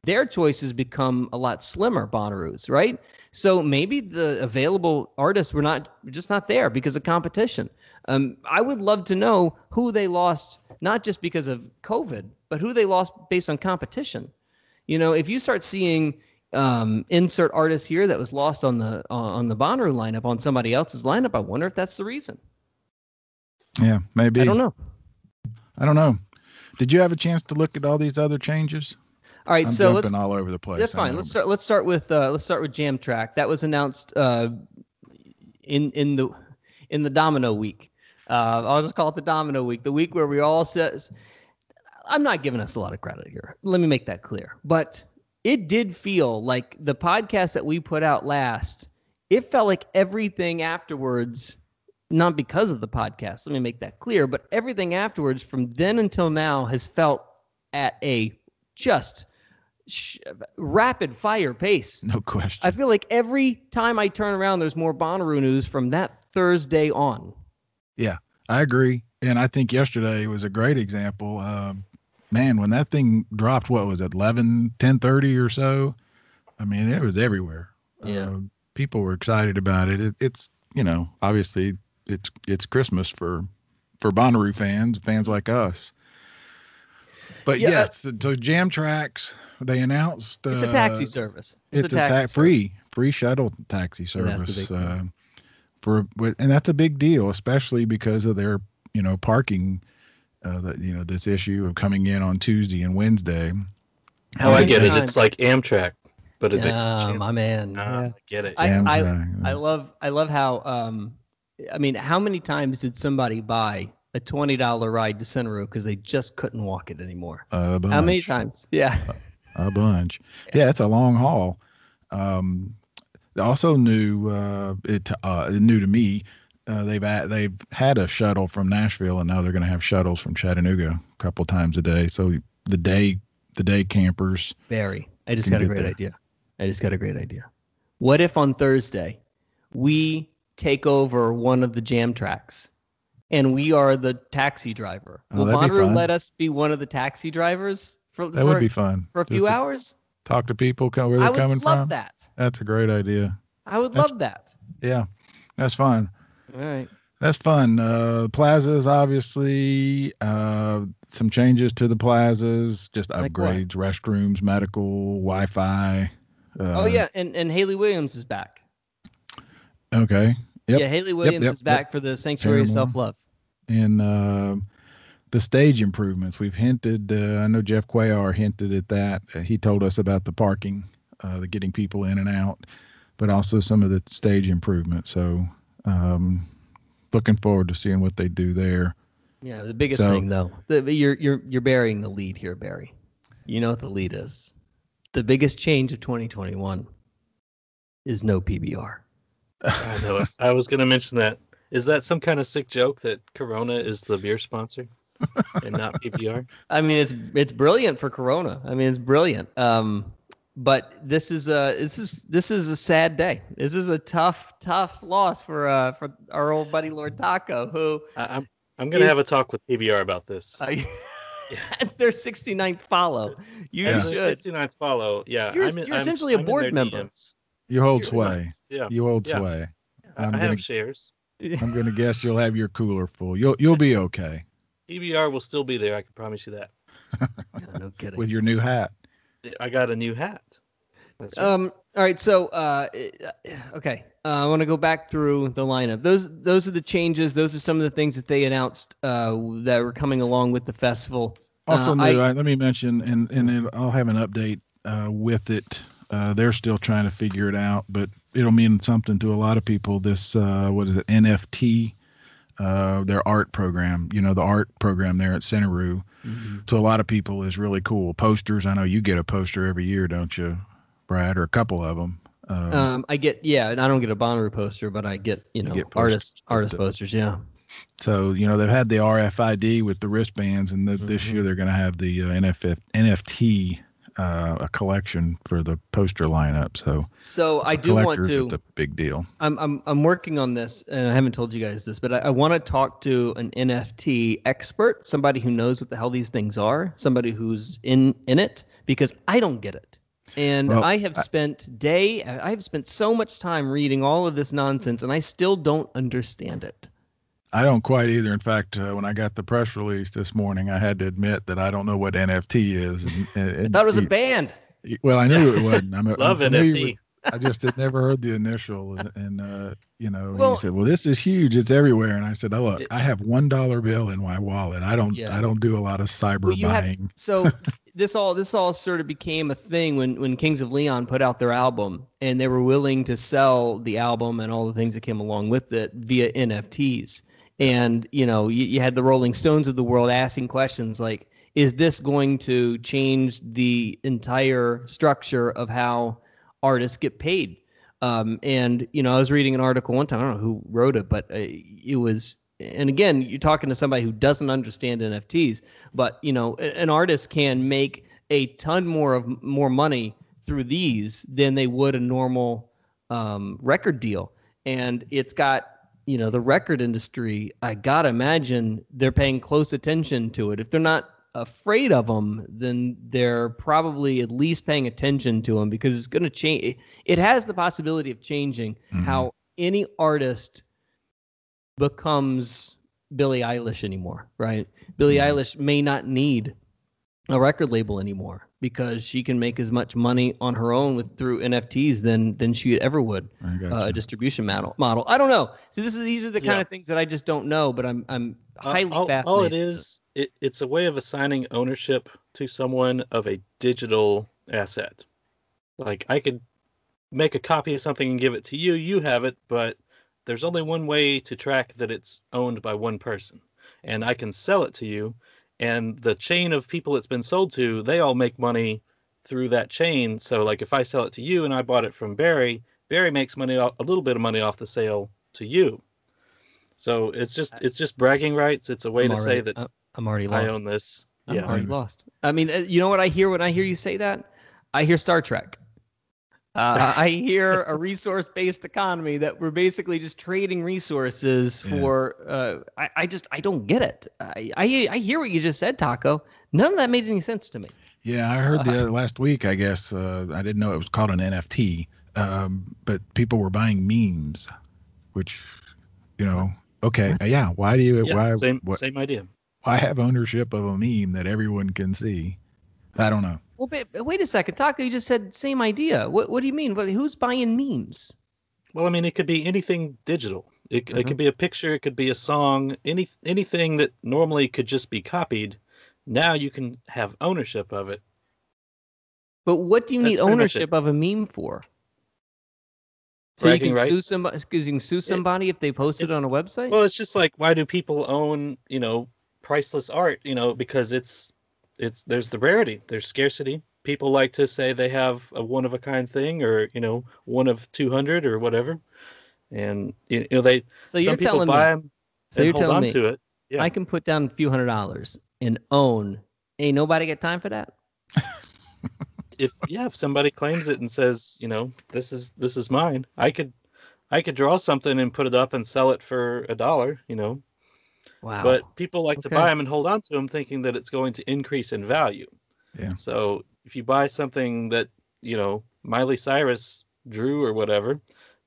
their choices become a lot slimmer, Bonnaroo's, right? So maybe the available artists were not just not there because of competition. Um, I would love to know who they lost, not just because of COVID, but who they lost based on competition. You know, if you start seeing um, insert artist here that was lost on the on the Bonnaroo lineup on somebody else's lineup, I wonder if that's the reason. Yeah, maybe. I don't know. I don't know. Did you have a chance to look at all these other changes? All right, I'm so jumping let's all over the place. That's fine. Let's start. Let's start with uh, let's start with Jamtrak. That was announced uh, in in the in the Domino Week. Uh, I'll just call it the Domino Week, the week where we all says. I'm not giving us a lot of credit here. Let me make that clear. But it did feel like the podcast that we put out last. It felt like everything afterwards, not because of the podcast. Let me make that clear. But everything afterwards, from then until now, has felt at a just sh- rapid fire pace. No question. I feel like every time I turn around, there's more Bonnaroo news from that Thursday on. Yeah, I agree. And I think yesterday was a great example. Um, man, when that thing dropped, what was it, 11, 1030 or so? I mean, it was everywhere. Yeah. Uh, people were excited about it. it. It's, you know, obviously it's, it's Christmas for, for Bonnaroo fans, fans like us. But Yeah, uh, yes, so, so Jamtraks, they announced It's a taxi uh, service. it's, a, taxi ta- free free shuttle taxi service uh, for and that's a big deal especially because of their you know parking uh the, you know this issue of coming in on tuesday and wednesday How I get it, it's like Amtrak, but a Yeah, my man. Ah, yeah. I get it. I- I- I uh, love I love how um I mean how many times did somebody buy a twenty dollar ride to Centeroo because they just couldn't walk it anymore? a How many times? Yeah. a bunch yeah it's a long haul um also new uh it uh new to me uh, they've had, they've had a shuttle from Nashville and now they're going to have shuttles from Chattanooga a couple times a day. So the day the day campers Barry, I just got a great there. idea. I just got a great idea. What if on Thursday we take over one of the Jamtraks and we are the taxi driver? Oh, Will that'd be Bonnaroo fun. let us be one of the taxi drivers for, that for, would be fun for a Just few hours? Talk to people come where they're coming from. I would love from. that. That's a great idea. I would That's- love that. Yeah, that's fun. All right. That's fun. Uh, plazas, obviously, uh, some changes to the plazas, just Like what? upgrades, restrooms, medical, Wi-Fi. Uh, oh yeah, and and Hayley Williams is back. Okay. Yep. Yeah, Hayley Williams yep, is back for the Sanctuary of Self Love. And uh, the stage improvements, we've hinted. Uh, I know Jeff Cuellar hinted at that. Uh, he told us about the parking, uh, the getting people in and out, but also some of the stage improvements. So, um, looking forward to seeing what they do there. Yeah, the biggest So- thing though, the, you're you're you're burying the lead here, Barry. You know what the lead is. The biggest change of 2021 is no PBR. I know it. I was going to mention that. Is that some kind of sick joke that Corona is the beer sponsor and not PBR? I mean, it's it's brilliant for Corona. I mean, it's brilliant. Um, but this is a this is this is a sad day. This is a tough tough loss for uh for our old buddy Lord Taco, who I, I'm I'm going to Is- have a talk with PBR about this. uh, that's their 69th follow. You As should. 69th follow, yeah. You're- I'm you're I'm- essentially a I'm in board member. DMs. You hold sway. Yeah, You hold Yeah. sway. I I'm I gonna- have shares. I'm gonna guess you'll have your cooler full. You'll you'll be okay PBR will still be there. I can promise you that. Yeah, no kidding. with your new hat. I got a new hat. That's right. Um. All right. So, uh, okay. Uh, I want to go back through the lineup. Those those are the changes. Those are some of the things that they announced uh, that were coming along with the festival. Also Uh, new, I- I, let me mention, and and I'll have an update uh, with it. Uh, they're still trying to figure it out, but it'll mean something to a lot of people. This uh, what is it? NFT, uh, their art program. You know, the art program there at Centeroo. To a lot of people is really cool. Posters. I know you get a poster every year, don't you, Brad? Or a couple of them. Um, Um, I get yeah, and I don't get a Bonnaroo poster, but I get you know get artist artist uh, posters. Yeah. So you know they've had the RFID with the wristbands, and the, this Mhm. year they're going to have the uh, NFT uh, a collection for the poster lineup. So So I do want to. it's a big deal. I'm I'm I'm working on this, and I haven't told you guys this, but I, I want to talk to an NFT expert, somebody who knows what the hell these things are, somebody who's in in it, because I don't get it. And Well, I have spent day, I have spent so much time reading all of this nonsense, and I still don't understand it. I don't quite either. In fact, uh, when I got the press release this morning, I had to admit that I don't know what NFT is. And, and, I thought it was a band. Well, I knew it wasn't. I'm, I'm Love NFT. with- I just had never heard the initial, and, and uh, you know, Well- he said, "Well, this is huge. It's everywhere." And I said, "Oh, look, It- I have one dollar bill in my wallet. I don't, Yeah. I don't do a lot of cyber Well, you had- buying." So this all this all sort of became a thing when when Kings of Leon put out their album and they were willing to sell the album and all the things that came along with it via NFTs. And you know, you, you had the Rolling Stones of the world asking questions like, "Is this going to change the entire structure of how artists get paid?" Um, and you know, I was reading an article one time. I don't know who wrote it, but uh, it was. And again, you're talking to somebody who doesn't understand NFTs, but you know, an artist can make a ton more of more money through these than they would a normal um, record deal. And it's got you know the record industry. I gotta imagine they're paying close attention to it. If they're not afraid of them, then they're probably at least paying attention to them because it's going to change. It has the possibility of changing Mhm. how any artist becomes Billie Eilish anymore, right? Billie Mhm. Eilish may not need a record label anymore because she can make as much money on her own with through NFTs than than she ever would I uh, a distribution model. Model. I don't know. So this is these are the kind Yeah. of things that I just don't know, but I'm I'm Uh, highly all, fascinated. all it is, it, it's a way of assigning ownership to someone of a digital asset. Like I could make a copy of something and give it to you, you have it, but there's only one way to track that it's owned by one person. And I can sell it to you, and the chain of people it's been sold to, they all make money through that chain. So like if I sell it to you and I bought it from Barry, Barry makes money off, a little bit of money off the sale to you. So it's just it's just bragging rights. It's a way I'm to already, say that uh, I'm already lost. I own this. I'm Yeah. already lost. I mean, uh, you know what I hear when I hear you say that? I hear Star Trek. Uh, I hear a resource-based economy that we're basically just trading resources Yeah. for. Uh, I, I just I don't get it. I, I I hear what you just said, Taco. None of that made any sense to me. Yeah, I heard the last week. I guess uh, I didn't know it was called an NFT, um, but people were buying memes, which, you know, okay, uh, yeah. Why do you? Yeah, why? same what, same idea. why have ownership of a meme that everyone can see? I don't know. Well, but, but wait a second, Taco. You just said same idea. What what do you mean? What, who's buying memes? Well, I mean, it could be anything digital. It, Mhm. it could be a picture. It could be a song. Any anything that normally could just be copied. Now you can have ownership of it. But what do you That's need ownership of a meme for? So you Bragging can sue rights. somebody. You can sue somebody if they post it on a website. Well, it's just like why do people own you know priceless art? You know because it's it's there's the rarity. There's scarcity. People like to say they have a one of a kind thing or you know one of two hundred or whatever, and you know they so you're some people telling buy me. So you're hold telling on me to it. Yeah. I can put down a few hundred dollars and own. Ain't nobody got time for that. if yeah, if somebody claims it and says, you know, this is this is mine, I could I could draw something and put it up and sell it for a dollar, you know. Wow. But people like to buy them and hold on to them thinking that it's going to increase in value. Yeah. So if you buy something that, you know, Miley Cyrus drew or whatever,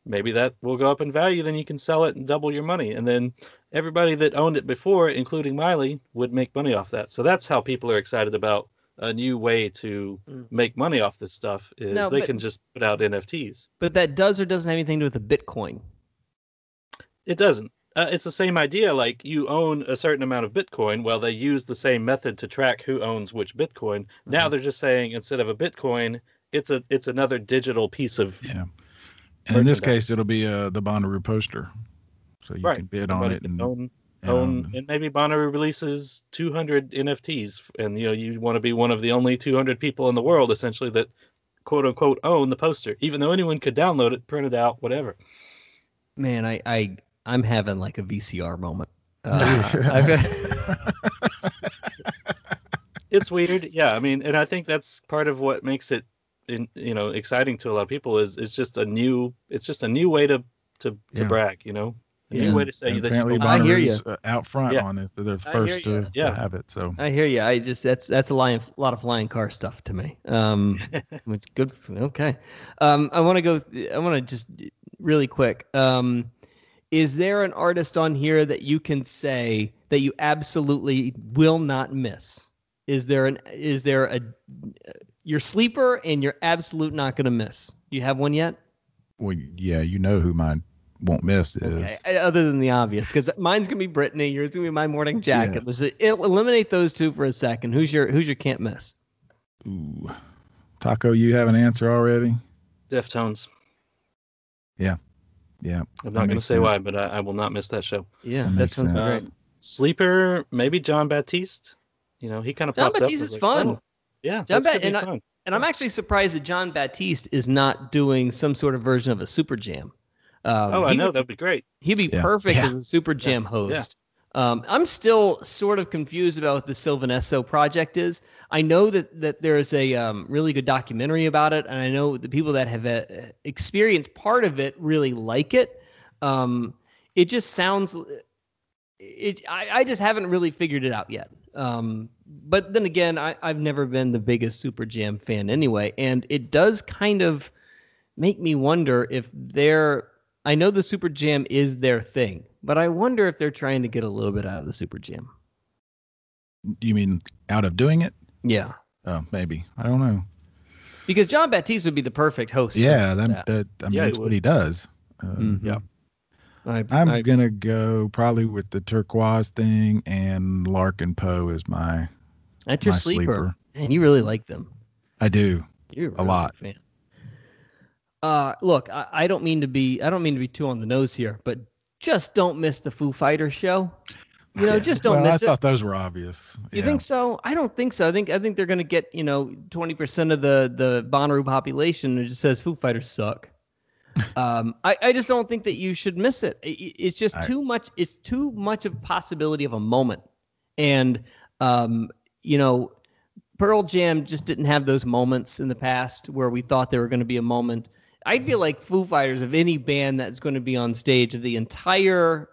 maybe that will go up in value, then you can sell it and double your money. And then everybody that owned it before, including Miley, would make money off that. So that's how people are excited about a new way to Mm. make money off this stuff is No, they but- can just put out NFTs. but that does or doesn't have anything to do with the Bitcoin. It doesn't. Uh, it's the same idea. Like you own a certain amount of Bitcoin. Well, they use the same method to track who owns which Bitcoin. Now Mm-hmm. they're just saying instead of a Bitcoin, it's a it's another digital piece of Yeah. And in this case, it'll be uh, the Bonnaroo poster, so you Right. can bid on it and, own and own own- and maybe Bonnaroo releases 200 NFTs, and you know you want to be one of the only 200 people in the world essentially that quote unquote own the poster, even though anyone could download it, print it out, whatever. Man, I I I'm having like a VCR moment. Uh, I've it's weird yeah i mean and i think that's part of what makes it in, you know exciting to a lot of people is is just a new it's just a new way to to, to Yeah. brag you know a Yeah. new way to say and that you apparently own I hear Bonnaroo's, uh, out front Yeah. on it. They're the first to, Yeah. to have it. So I hear you. I just that's that's a lion, lot of flying car stuff to me. Um, which good. Okay. Um, I want to go. I want to just really quick. Um, is there an artist on here that you can say that you absolutely will not miss? Is there an is there a your sleeper and you're absolute not going to miss? Do you have one yet? Well, yeah, you know who mine won't miss is. Okay, other than the obvious, because mine's gonna be Brittany, yours gonna be my morning jacket. Yeah. Let's just eliminate those two for a second. Who's your who's your can't miss? Ooh. Taco, you have an answer already? Deftones. Yeah. I'm not going to say sense. why, but I, I will not miss that show. Yeah, That that sounds sense. great. Sleeper, maybe Jon Batiste. You know, he kind of John popped Baptiste up. is was fun. oh, yeah, John that's Ba- gonna and I- fun. And I'm actually surprised that Jon Batiste is not doing some sort of version of a super jam. Um, oh, I know would- that'd be great. He'd be Yeah. perfect Yeah. as a super jam host. Um, I'm still sort of confused about what the Sylvan Esso project is. I know that that there's a um, really good documentary about it, and I know the people that have uh, experienced part of it really like it. Um, it just sounds. It. I, I just haven't really figured it out yet. Um, but then again, I, I've never been the biggest Super Jam fan anyway, and it does kind of make me wonder if they're. I know the Super Jam is their thing, but I wonder if they're trying to get a little bit out of the Super Jam. Do You mean out of doing it? Yeah, Oh, maybe. I don't know. because Jon Batiste would be the perfect host. Yeah, that, that. that I mean Yeah, that's what he does. Uh, Mhm. Yeah. I, I'm gonna go probably with the turquoise thing and Larkin Poe is my that's your my sleeper. sleeper. and you really like them. I do. You're A really lot. big fan. Uh, look, I, I don't mean to be I don't mean to be too on the nose here, but just don't miss the Foo Fighters show. You know, just don't well, miss I it. thought those were obvious. You Yeah. think so? I don't think so. I think I think they're going to get you know twenty percent of the the Bonnaroo population who just says Foo Fighters suck. um, I I just don't think that you should miss it. I- I- It's just I- too much. It's too much of a possibility of a moment, and um, you know, Pearl Jam just didn't have those moments in the past where we thought there were going to be a moment. I feel like Foo Fighters of any band that's going to be on stage of the entire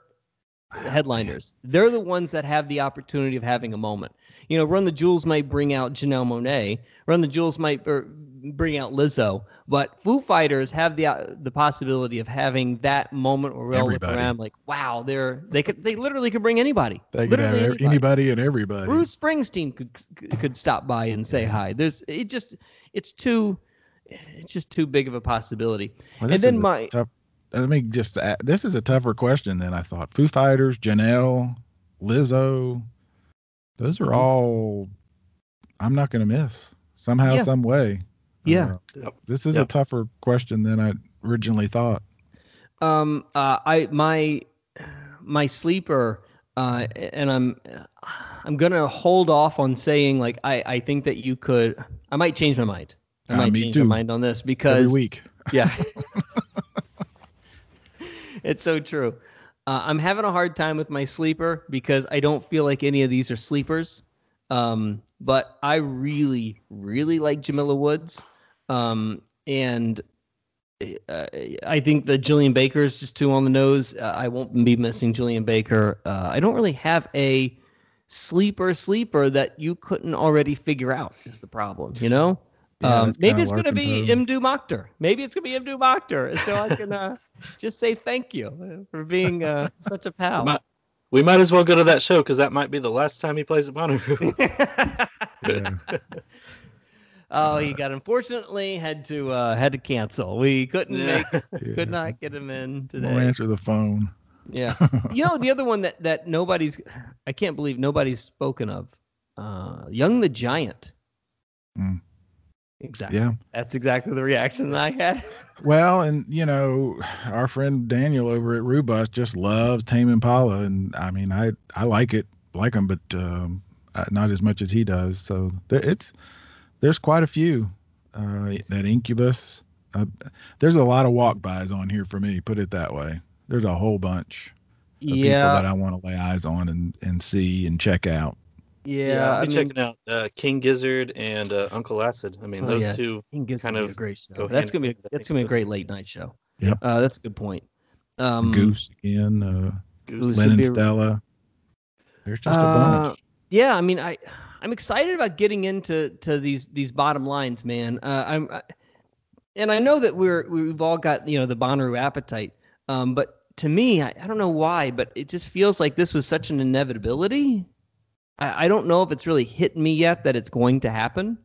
headliners. They're the ones that have the opportunity of having a moment. You know, Run the Jewels might bring out Janelle Monáe. Run the Jewels might bring out Lizzo. But Foo Fighters have the uh, the possibility of having that moment where we all look around like, wow, they're they could they literally could bring anybody. They could have literally every- anybody and everybody. Bruce Springsteen could could stop by and say hi. There's it just it's too it's just too big of a possibility. Well, and then is my tough, let me just add, this is a tougher question than I thought. Foo Fighters, Janelle, Lizzo, those Mm-hmm. are all I'm not going to miss somehow, Yeah. some way. Yeah. Uh, Yep. this is a tougher question than I originally thought. Um, uh, I my my sleeper, uh, and I'm I'm gonna hold off on saying like I I think that you could. I might change my mind. I might change too. my mind on this Every because week. yeah, it's so true. Uh, I'm having a hard time with my sleeper because I don't feel like any of these are sleepers. Um, but I really, really like Jamila Woods. Um, and uh, I think that Julien Baker is just too on the nose. Uh, I won't be missing Julien Baker. Uh, I don't really have a sleeper sleeper that you couldn't already figure out is the problem, you know? Yeah, um, maybe it's going to be lurking Mdou Moctar. Maybe it's going to be Mdou Moctar. So I can uh, just say thank you for being uh, such a pal. might- We might as well go to that show because that might be the last time he plays at Bonnaroo. Yeah. oh, he got unfortunately had to uh, had to cancel. We couldn't Yeah. make Yeah. could not get him in Won't today. answer the phone. Yeah. you know the other one that that nobody's I can't believe nobody's spoken of. Uh Young the Giant. Mm. Exactly. Yeah. That's exactly the reaction that I had. Well, and you know, our friend Daniel over at Rubus just loves Tame Impala, and I mean, I I like it, like him, but um, uh, not as much as he does. So there, it's there's quite a few. Uh, that Incubus. Uh, there's a lot of walk bys on here for me. Put it that way. There's a whole bunch of people that I want to lay eyes on and and see and check out. Yeah, I'll I be mean, checking out uh, King Gizzard and uh, Uncle Acid. I mean, Oh, those yeah. two. King Gizzard's kind gonna be of a great show. go That's gonna be in hand, I that's gonna be a great late night show. Yeah, Uh, that's a good point. Um, Goose again. Uh, Goose. Goose. Lynn would and be a- Stella. There's just a Uh, bunch. Yeah, I mean, I I'm excited about getting into to these these bottom lines, man. Uh, I'm, I, and I know that we're we've all got you know the Bonnaroo appetite, um, but to me, I, I don't know why, but it just feels like this was such an inevitability. I, I don't know if it's really hit me yet that it's going to happen.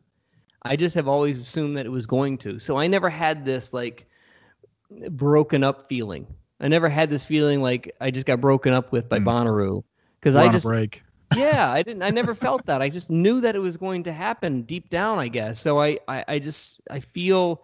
I just have always assumed that it was going to. So I never had this like broken up feeling. I never had this feeling like I just got broken up with by Mm. Bonnaroo because I just break. yeah I didn't I never felt that I just knew that it was going to happen deep down I guess so I I, I just I feel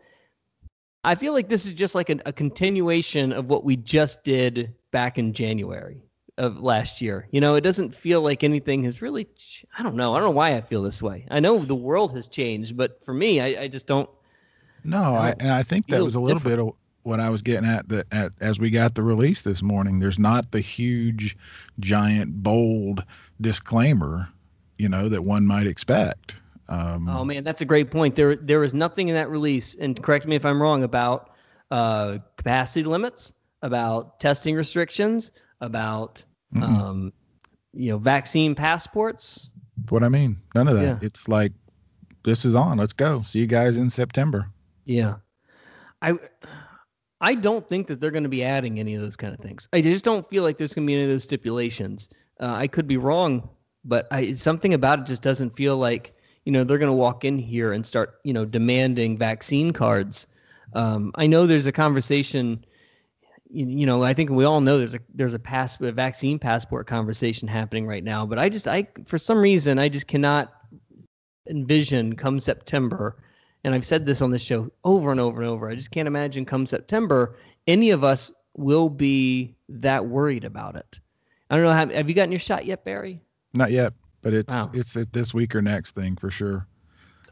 I feel like this is just like a, a continuation of what we just did back in January of last year. You know, it doesn't feel like anything has really. ch- I don't know. I don't know why I feel this way. I know the world has changed, but for me, I, I just don't. No, I, don't and I think that was a little bit of what I was getting at. That at, as we got the release this morning, there's not the huge, giant, bold disclaimer, you know, that one might expect. Um, Oh man, that's a great point. There there is nothing in that release, and correct me if I'm wrong about uh, capacity limits, about testing restrictions, about Mm-mm. um, you know vaccine passports. That's what I mean. None of that. Yeah. It's like this is on. Let's go. See you guys in September. Yeah. I I don't think that they're going to be adding any of those kind of things. I just don't feel like there's going to be any of those stipulations. Uh, I could be wrong, but I something about it just doesn't feel like you know they're going to walk in here and start you know demanding vaccine cards. Um, I know there's a conversation. You, you know, I think we all know there's a there's a pass a vaccine passport conversation happening right now. But I just I for some reason I just cannot envision come September and I've said this on this show over and over and over. I just can't imagine come September any of us will be that worried about it. I don't know. Have, have you gotten your shot yet, Barry? Not yet, but it's Wow. it's a this week or next thing for sure.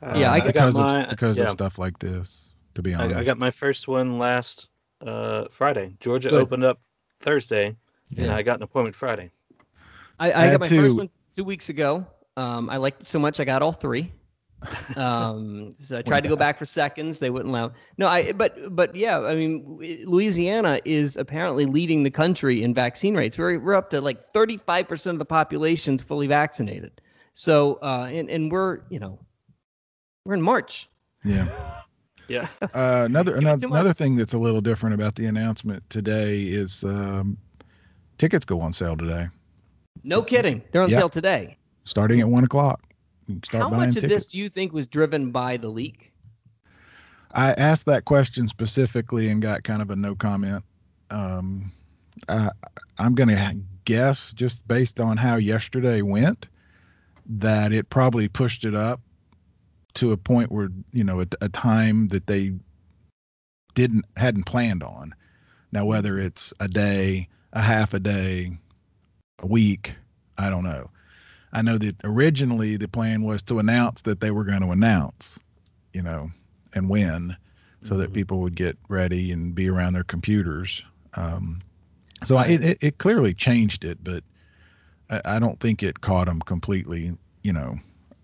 Yeah, Uh, I got because my- of because yeah. of stuff like this. To be honest, I, I got my first one last uh, Friday. Georgia Good. opened up Thursday, and I got an appointment Friday. I, I had got my to- first one two weeks ago. Um, I liked it so much I got all three. Um, so I tried to go back for seconds. They wouldn't allow. No, I but but yeah, I mean Louisiana is apparently leading the country in vaccine rates. We're we're up to like 35 percent of the population's fully vaccinated. So uh, and and we're you know we're in March. yeah. Yeah. Uh, another another another thing that's a little different about the announcement today is um, tickets go on sale today, No kidding. They're on Yeah. sale today. starting at one o'clock. You can start How buying much of tickets. this do you think was driven by the leak? I asked that question specifically and got kind of a no comment. Um, I, I'm going to guess, just based on how yesterday went, that it probably pushed it up to a point where you know a, a time that they didn't hadn't planned on. Now, whether it's a day, a half a day, a week, I don't know. I know that originally the plan was to announce that they were going to announce, you know, and when, so that Mhm. people would get ready and be around their computers. Um, so I, it, it, it clearly changed it, but I, I don't think it caught them completely, you know,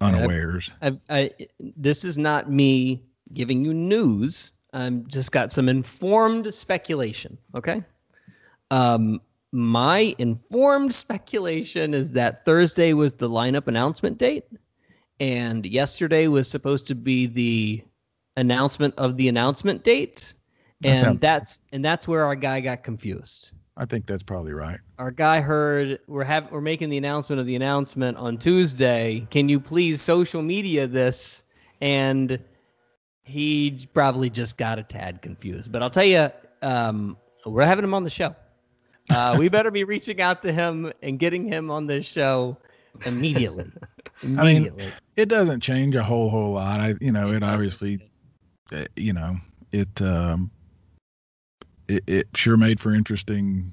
unawares. I, I, this is not me giving you news. I'm just got some informed speculation. Okay. Um, my informed speculation is that Thursday was the lineup announcement date, and yesterday was supposed to be the announcement of the announcement date, That's and how- that's and that's where our guy got confused. I think that's probably right. our guy heard we're have we're making the announcement of the announcement on Tuesday. Can you please social media this? And he probably just got a tad confused. But I'll tell you, um, we're having him on the show. Uh, we better be reaching out to him and getting him on this show immediately. I mean, It doesn't change a whole whole lot. I, you know, it obviously, uh, you know, it um, it, it sure made for interesting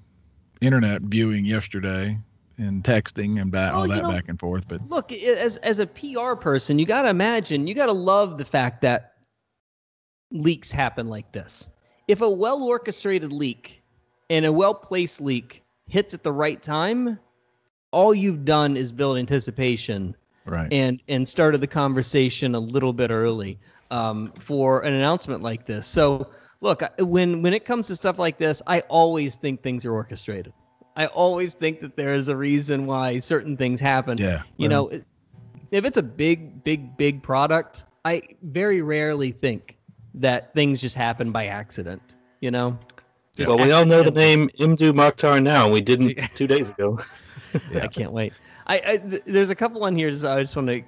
internet viewing yesterday and texting and back, Well, all you that know- back and forth. But look as as a PR person, you got to imagine, you got to love the fact that leaks happen like this. If a well orchestrated leak and a well placed leak hits at the right time, all you've done is build anticipation right, and and started the conversation a little bit early um, for an announcement like this. So look, when when it comes to stuff like this, I always think things are orchestrated. I always think that there is a reason why certain things happen. yeah, You well, know, if it's a big, big, big product, I very rarely think that things just happen by accident. You know, Just well, we all know the name Mdou Moctar now. We didn't two days ago. Yeah. I can't wait. I, I th- there's a couple on here. So I just want to.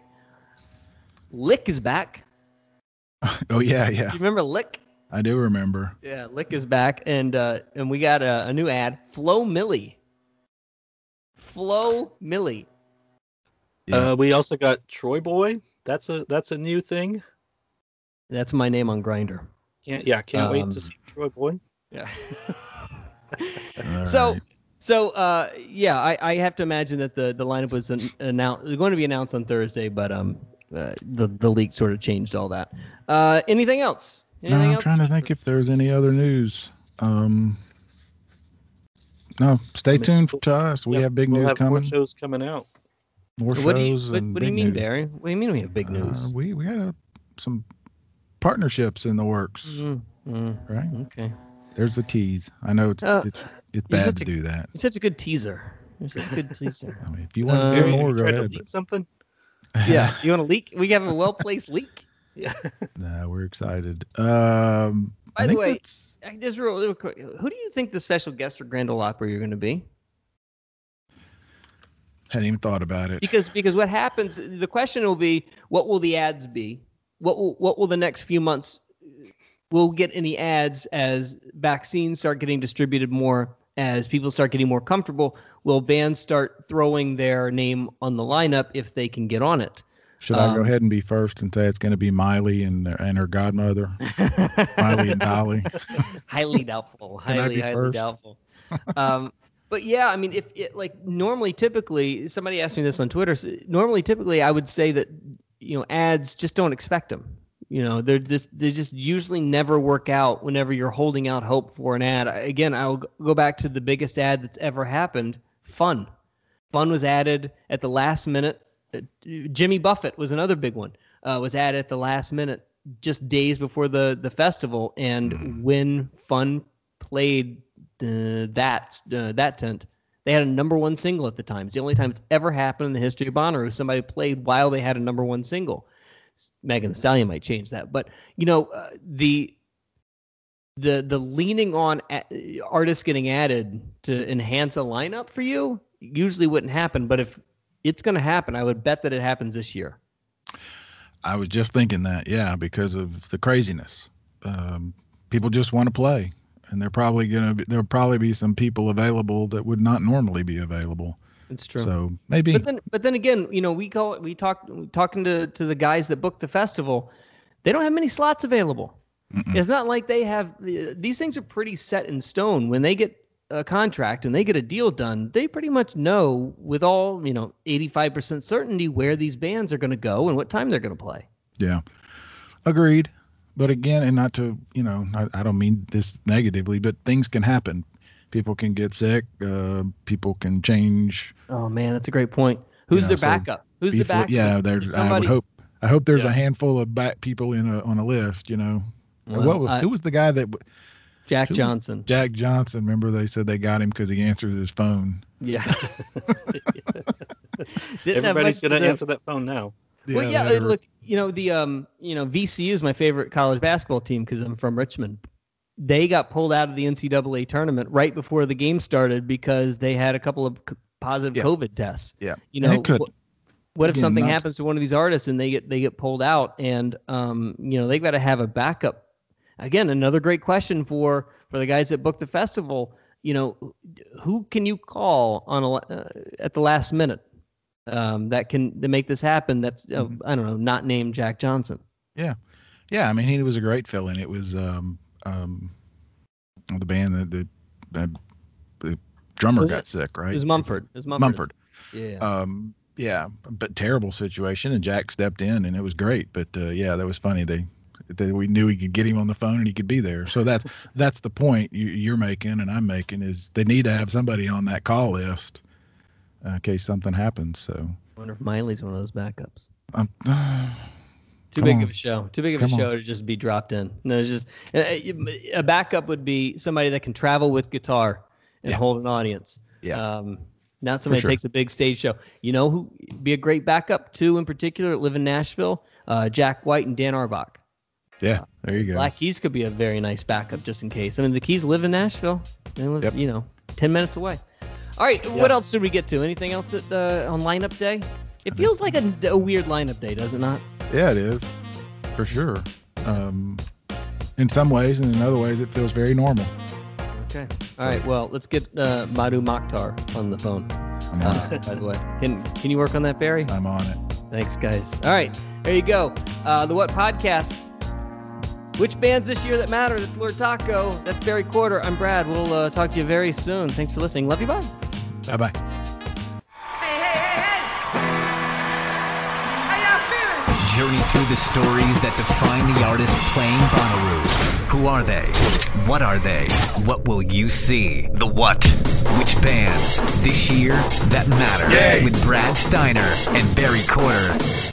Lick is back. Oh yeah, yeah. You remember Lick? I do remember. Yeah, Lick is back, and uh, and we got a, a new ad. Flo Milli. Flo Milli. Yeah. Uh, we also got TroyBoi. That's a that's a new thing. That's my name on Grindr. Can't yeah, can't wait Um, to see TroyBoi. Yeah. All so right. so uh yeah, I, I have to imagine that the the lineup was an, announced going to be announced on Thursday, but um uh, the the leak sort of changed all that. Uh anything else? No, I'm else? trying to think if there's any other news. Um, no, stay mean, tuned we'll- to us. We Yep, have big we'll news have more coming. shows coming out. More What do you shows what, and what do you mean, news. Barry? What do you mean we have big Uh, news? we we got a, some partnerships in the works, Mm, mm, right? okay. There's the tease. I know it's Uh, it's it's bad to a- do that. You're such a good teaser. You're such a good teaser. I mean, if you want Uh, to do Barry, more, you go tried to ahead. leak something. yeah. You want to leak? We have a well placed leak. Yeah. no, we're excited. Um, By the way, that's- I just real, real quick. Who do you think the special guest for Grand Ole Opry you're going to be? hadn't even thought about it. because because what happens the question will be what will the ads be what will what will the next few months will get any ads as vaccines start getting distributed more as people start getting more comfortable will bands start throwing their name on the lineup if they can get on it Should I go um, ahead and be first and say it's going to be Miley and and her godmother, Miley and Dolly? highly doubtful highly highly first? doubtful. Um but yeah i mean if it like normally typically somebody asked me this on twitter s- normally typically i would say that you know ads just don't expect them you know they're just they just usually never work out whenever you're holding out hope for an ad. Again i'll go back to the biggest ad that's ever happened fun. Fun was added at the last minute jimmy buffett was another big one uh, was added at the last minute just days before the the festival and when fun played uh, that uh, that tent they had a number one single at the time. It's the only time it's ever happened in the history of Bonnaroo. Somebody played while they had a number one single. Megan Thee Stallion might change that but you know uh, the the the leaning on a- artists getting added to enhance a lineup for you usually wouldn't happen but if it's going to happen i would bet that it happens this year I was just thinking that, yeah, because of the craziness. Um, people just want to play, and they're probably gonna there'll probably be some people available that would not normally be available. it's true So maybe But then, but then again, you know, we call we talk talking to to the guys that booked the festival. They don't have many slots available. Mm-mm. It's not like they have these things are pretty set in stone. When they get a contract and they get a deal done, they pretty much know with all you know eighty five percent certainty where these bands are going to go and what time they're going to play. Yeah, agreed. But again, and not to you know, I, I don't mean this negatively, but things can happen. People can get sick. Uh, people can change. Oh man, that's a great point. Who's know, their so backup? Who's the backup? Yeah, there's. somebody- I would hope. I hope there's Yeah. a handful of back people in a on a list. You know, Well, what was, I- who was the guy that Jack who Johnson. Jack Johnson? Remember they said they got him because he answered his phone. Yeah. Didn't Everybody's much to gonna do. answer that phone now. well, yeah. uh, whatever. Look, you know the um, you know VCU is my favorite college basketball team because I'm from Richmond. They got pulled out of the NCAA tournament right before the game started because they had a couple of c- positive Yeah. COVID tests. Yeah. You know, it could. wh- what if Again, something not happens to one of these artists and they get they get pulled out and um, you know they've got to have a backup. Again, another great question for for the guys that booked the festival. You know, who can you call on a, uh, at the last minute um, that can that make this happen? That's uh, Mm-hmm. I don't know, not named Jack Johnson. Yeah, yeah. I mean, he was a great fill in. It was um um the band that the, the, the drummer got it- sick, right? It was Mumford. It was Mumford. Mumford. Yeah. Um, yeah, but terrible situation, and Jack stepped in, and it was great. But uh, yeah, that was funny. They, they we knew we could get him on the phone, and he could be there. So that's that's the point you, you're making, and I'm making is they need to have somebody on that call list uh, in case something happens. So I wonder if Miley's one of those backups. um, Too big on. of a show. Too big of a Come on. show to just be dropped in. No, it's just uh, a backup would be somebody that can travel with guitar and Yeah. hold an audience. Yeah. Um, not somebody sure. that takes a big stage show. You know who be a great backup too in particular that live in Nashville? Uh, Jack White and Dan Auerbach. Yeah, there you go. Black Keys could be a very nice backup just in case. I mean, the Keys live in Nashville. They live, Yep. you know, ten minutes away. All right, what else did we get to? Anything else at, uh, on lineup day? It feels like a, a weird lineup day, does it not? Yeah, it is for sure. Um, in some ways, and in other ways, it feels very normal. Okay. All right. Well, let's get uh, Mdou Moctar on the phone. I'm on Uh, it. by the way, can can you work on that, Barry? I'm on it. Thanks, guys. All right, there you go. Uh, the What Podcast. Which bands this year that matter? That's Lord Taco. That's Barry Corder. I'm Brad. We'll uh, talk to you very soon. Thanks for listening. Love you. Bye. Bye bye. Hey, hey, hey, Journey through the stories that define the artists playing Bonnaroo. Who are they? What are they? What will you see? The what? Which bands this year that matter? With Brad Steiner and Barry Corder.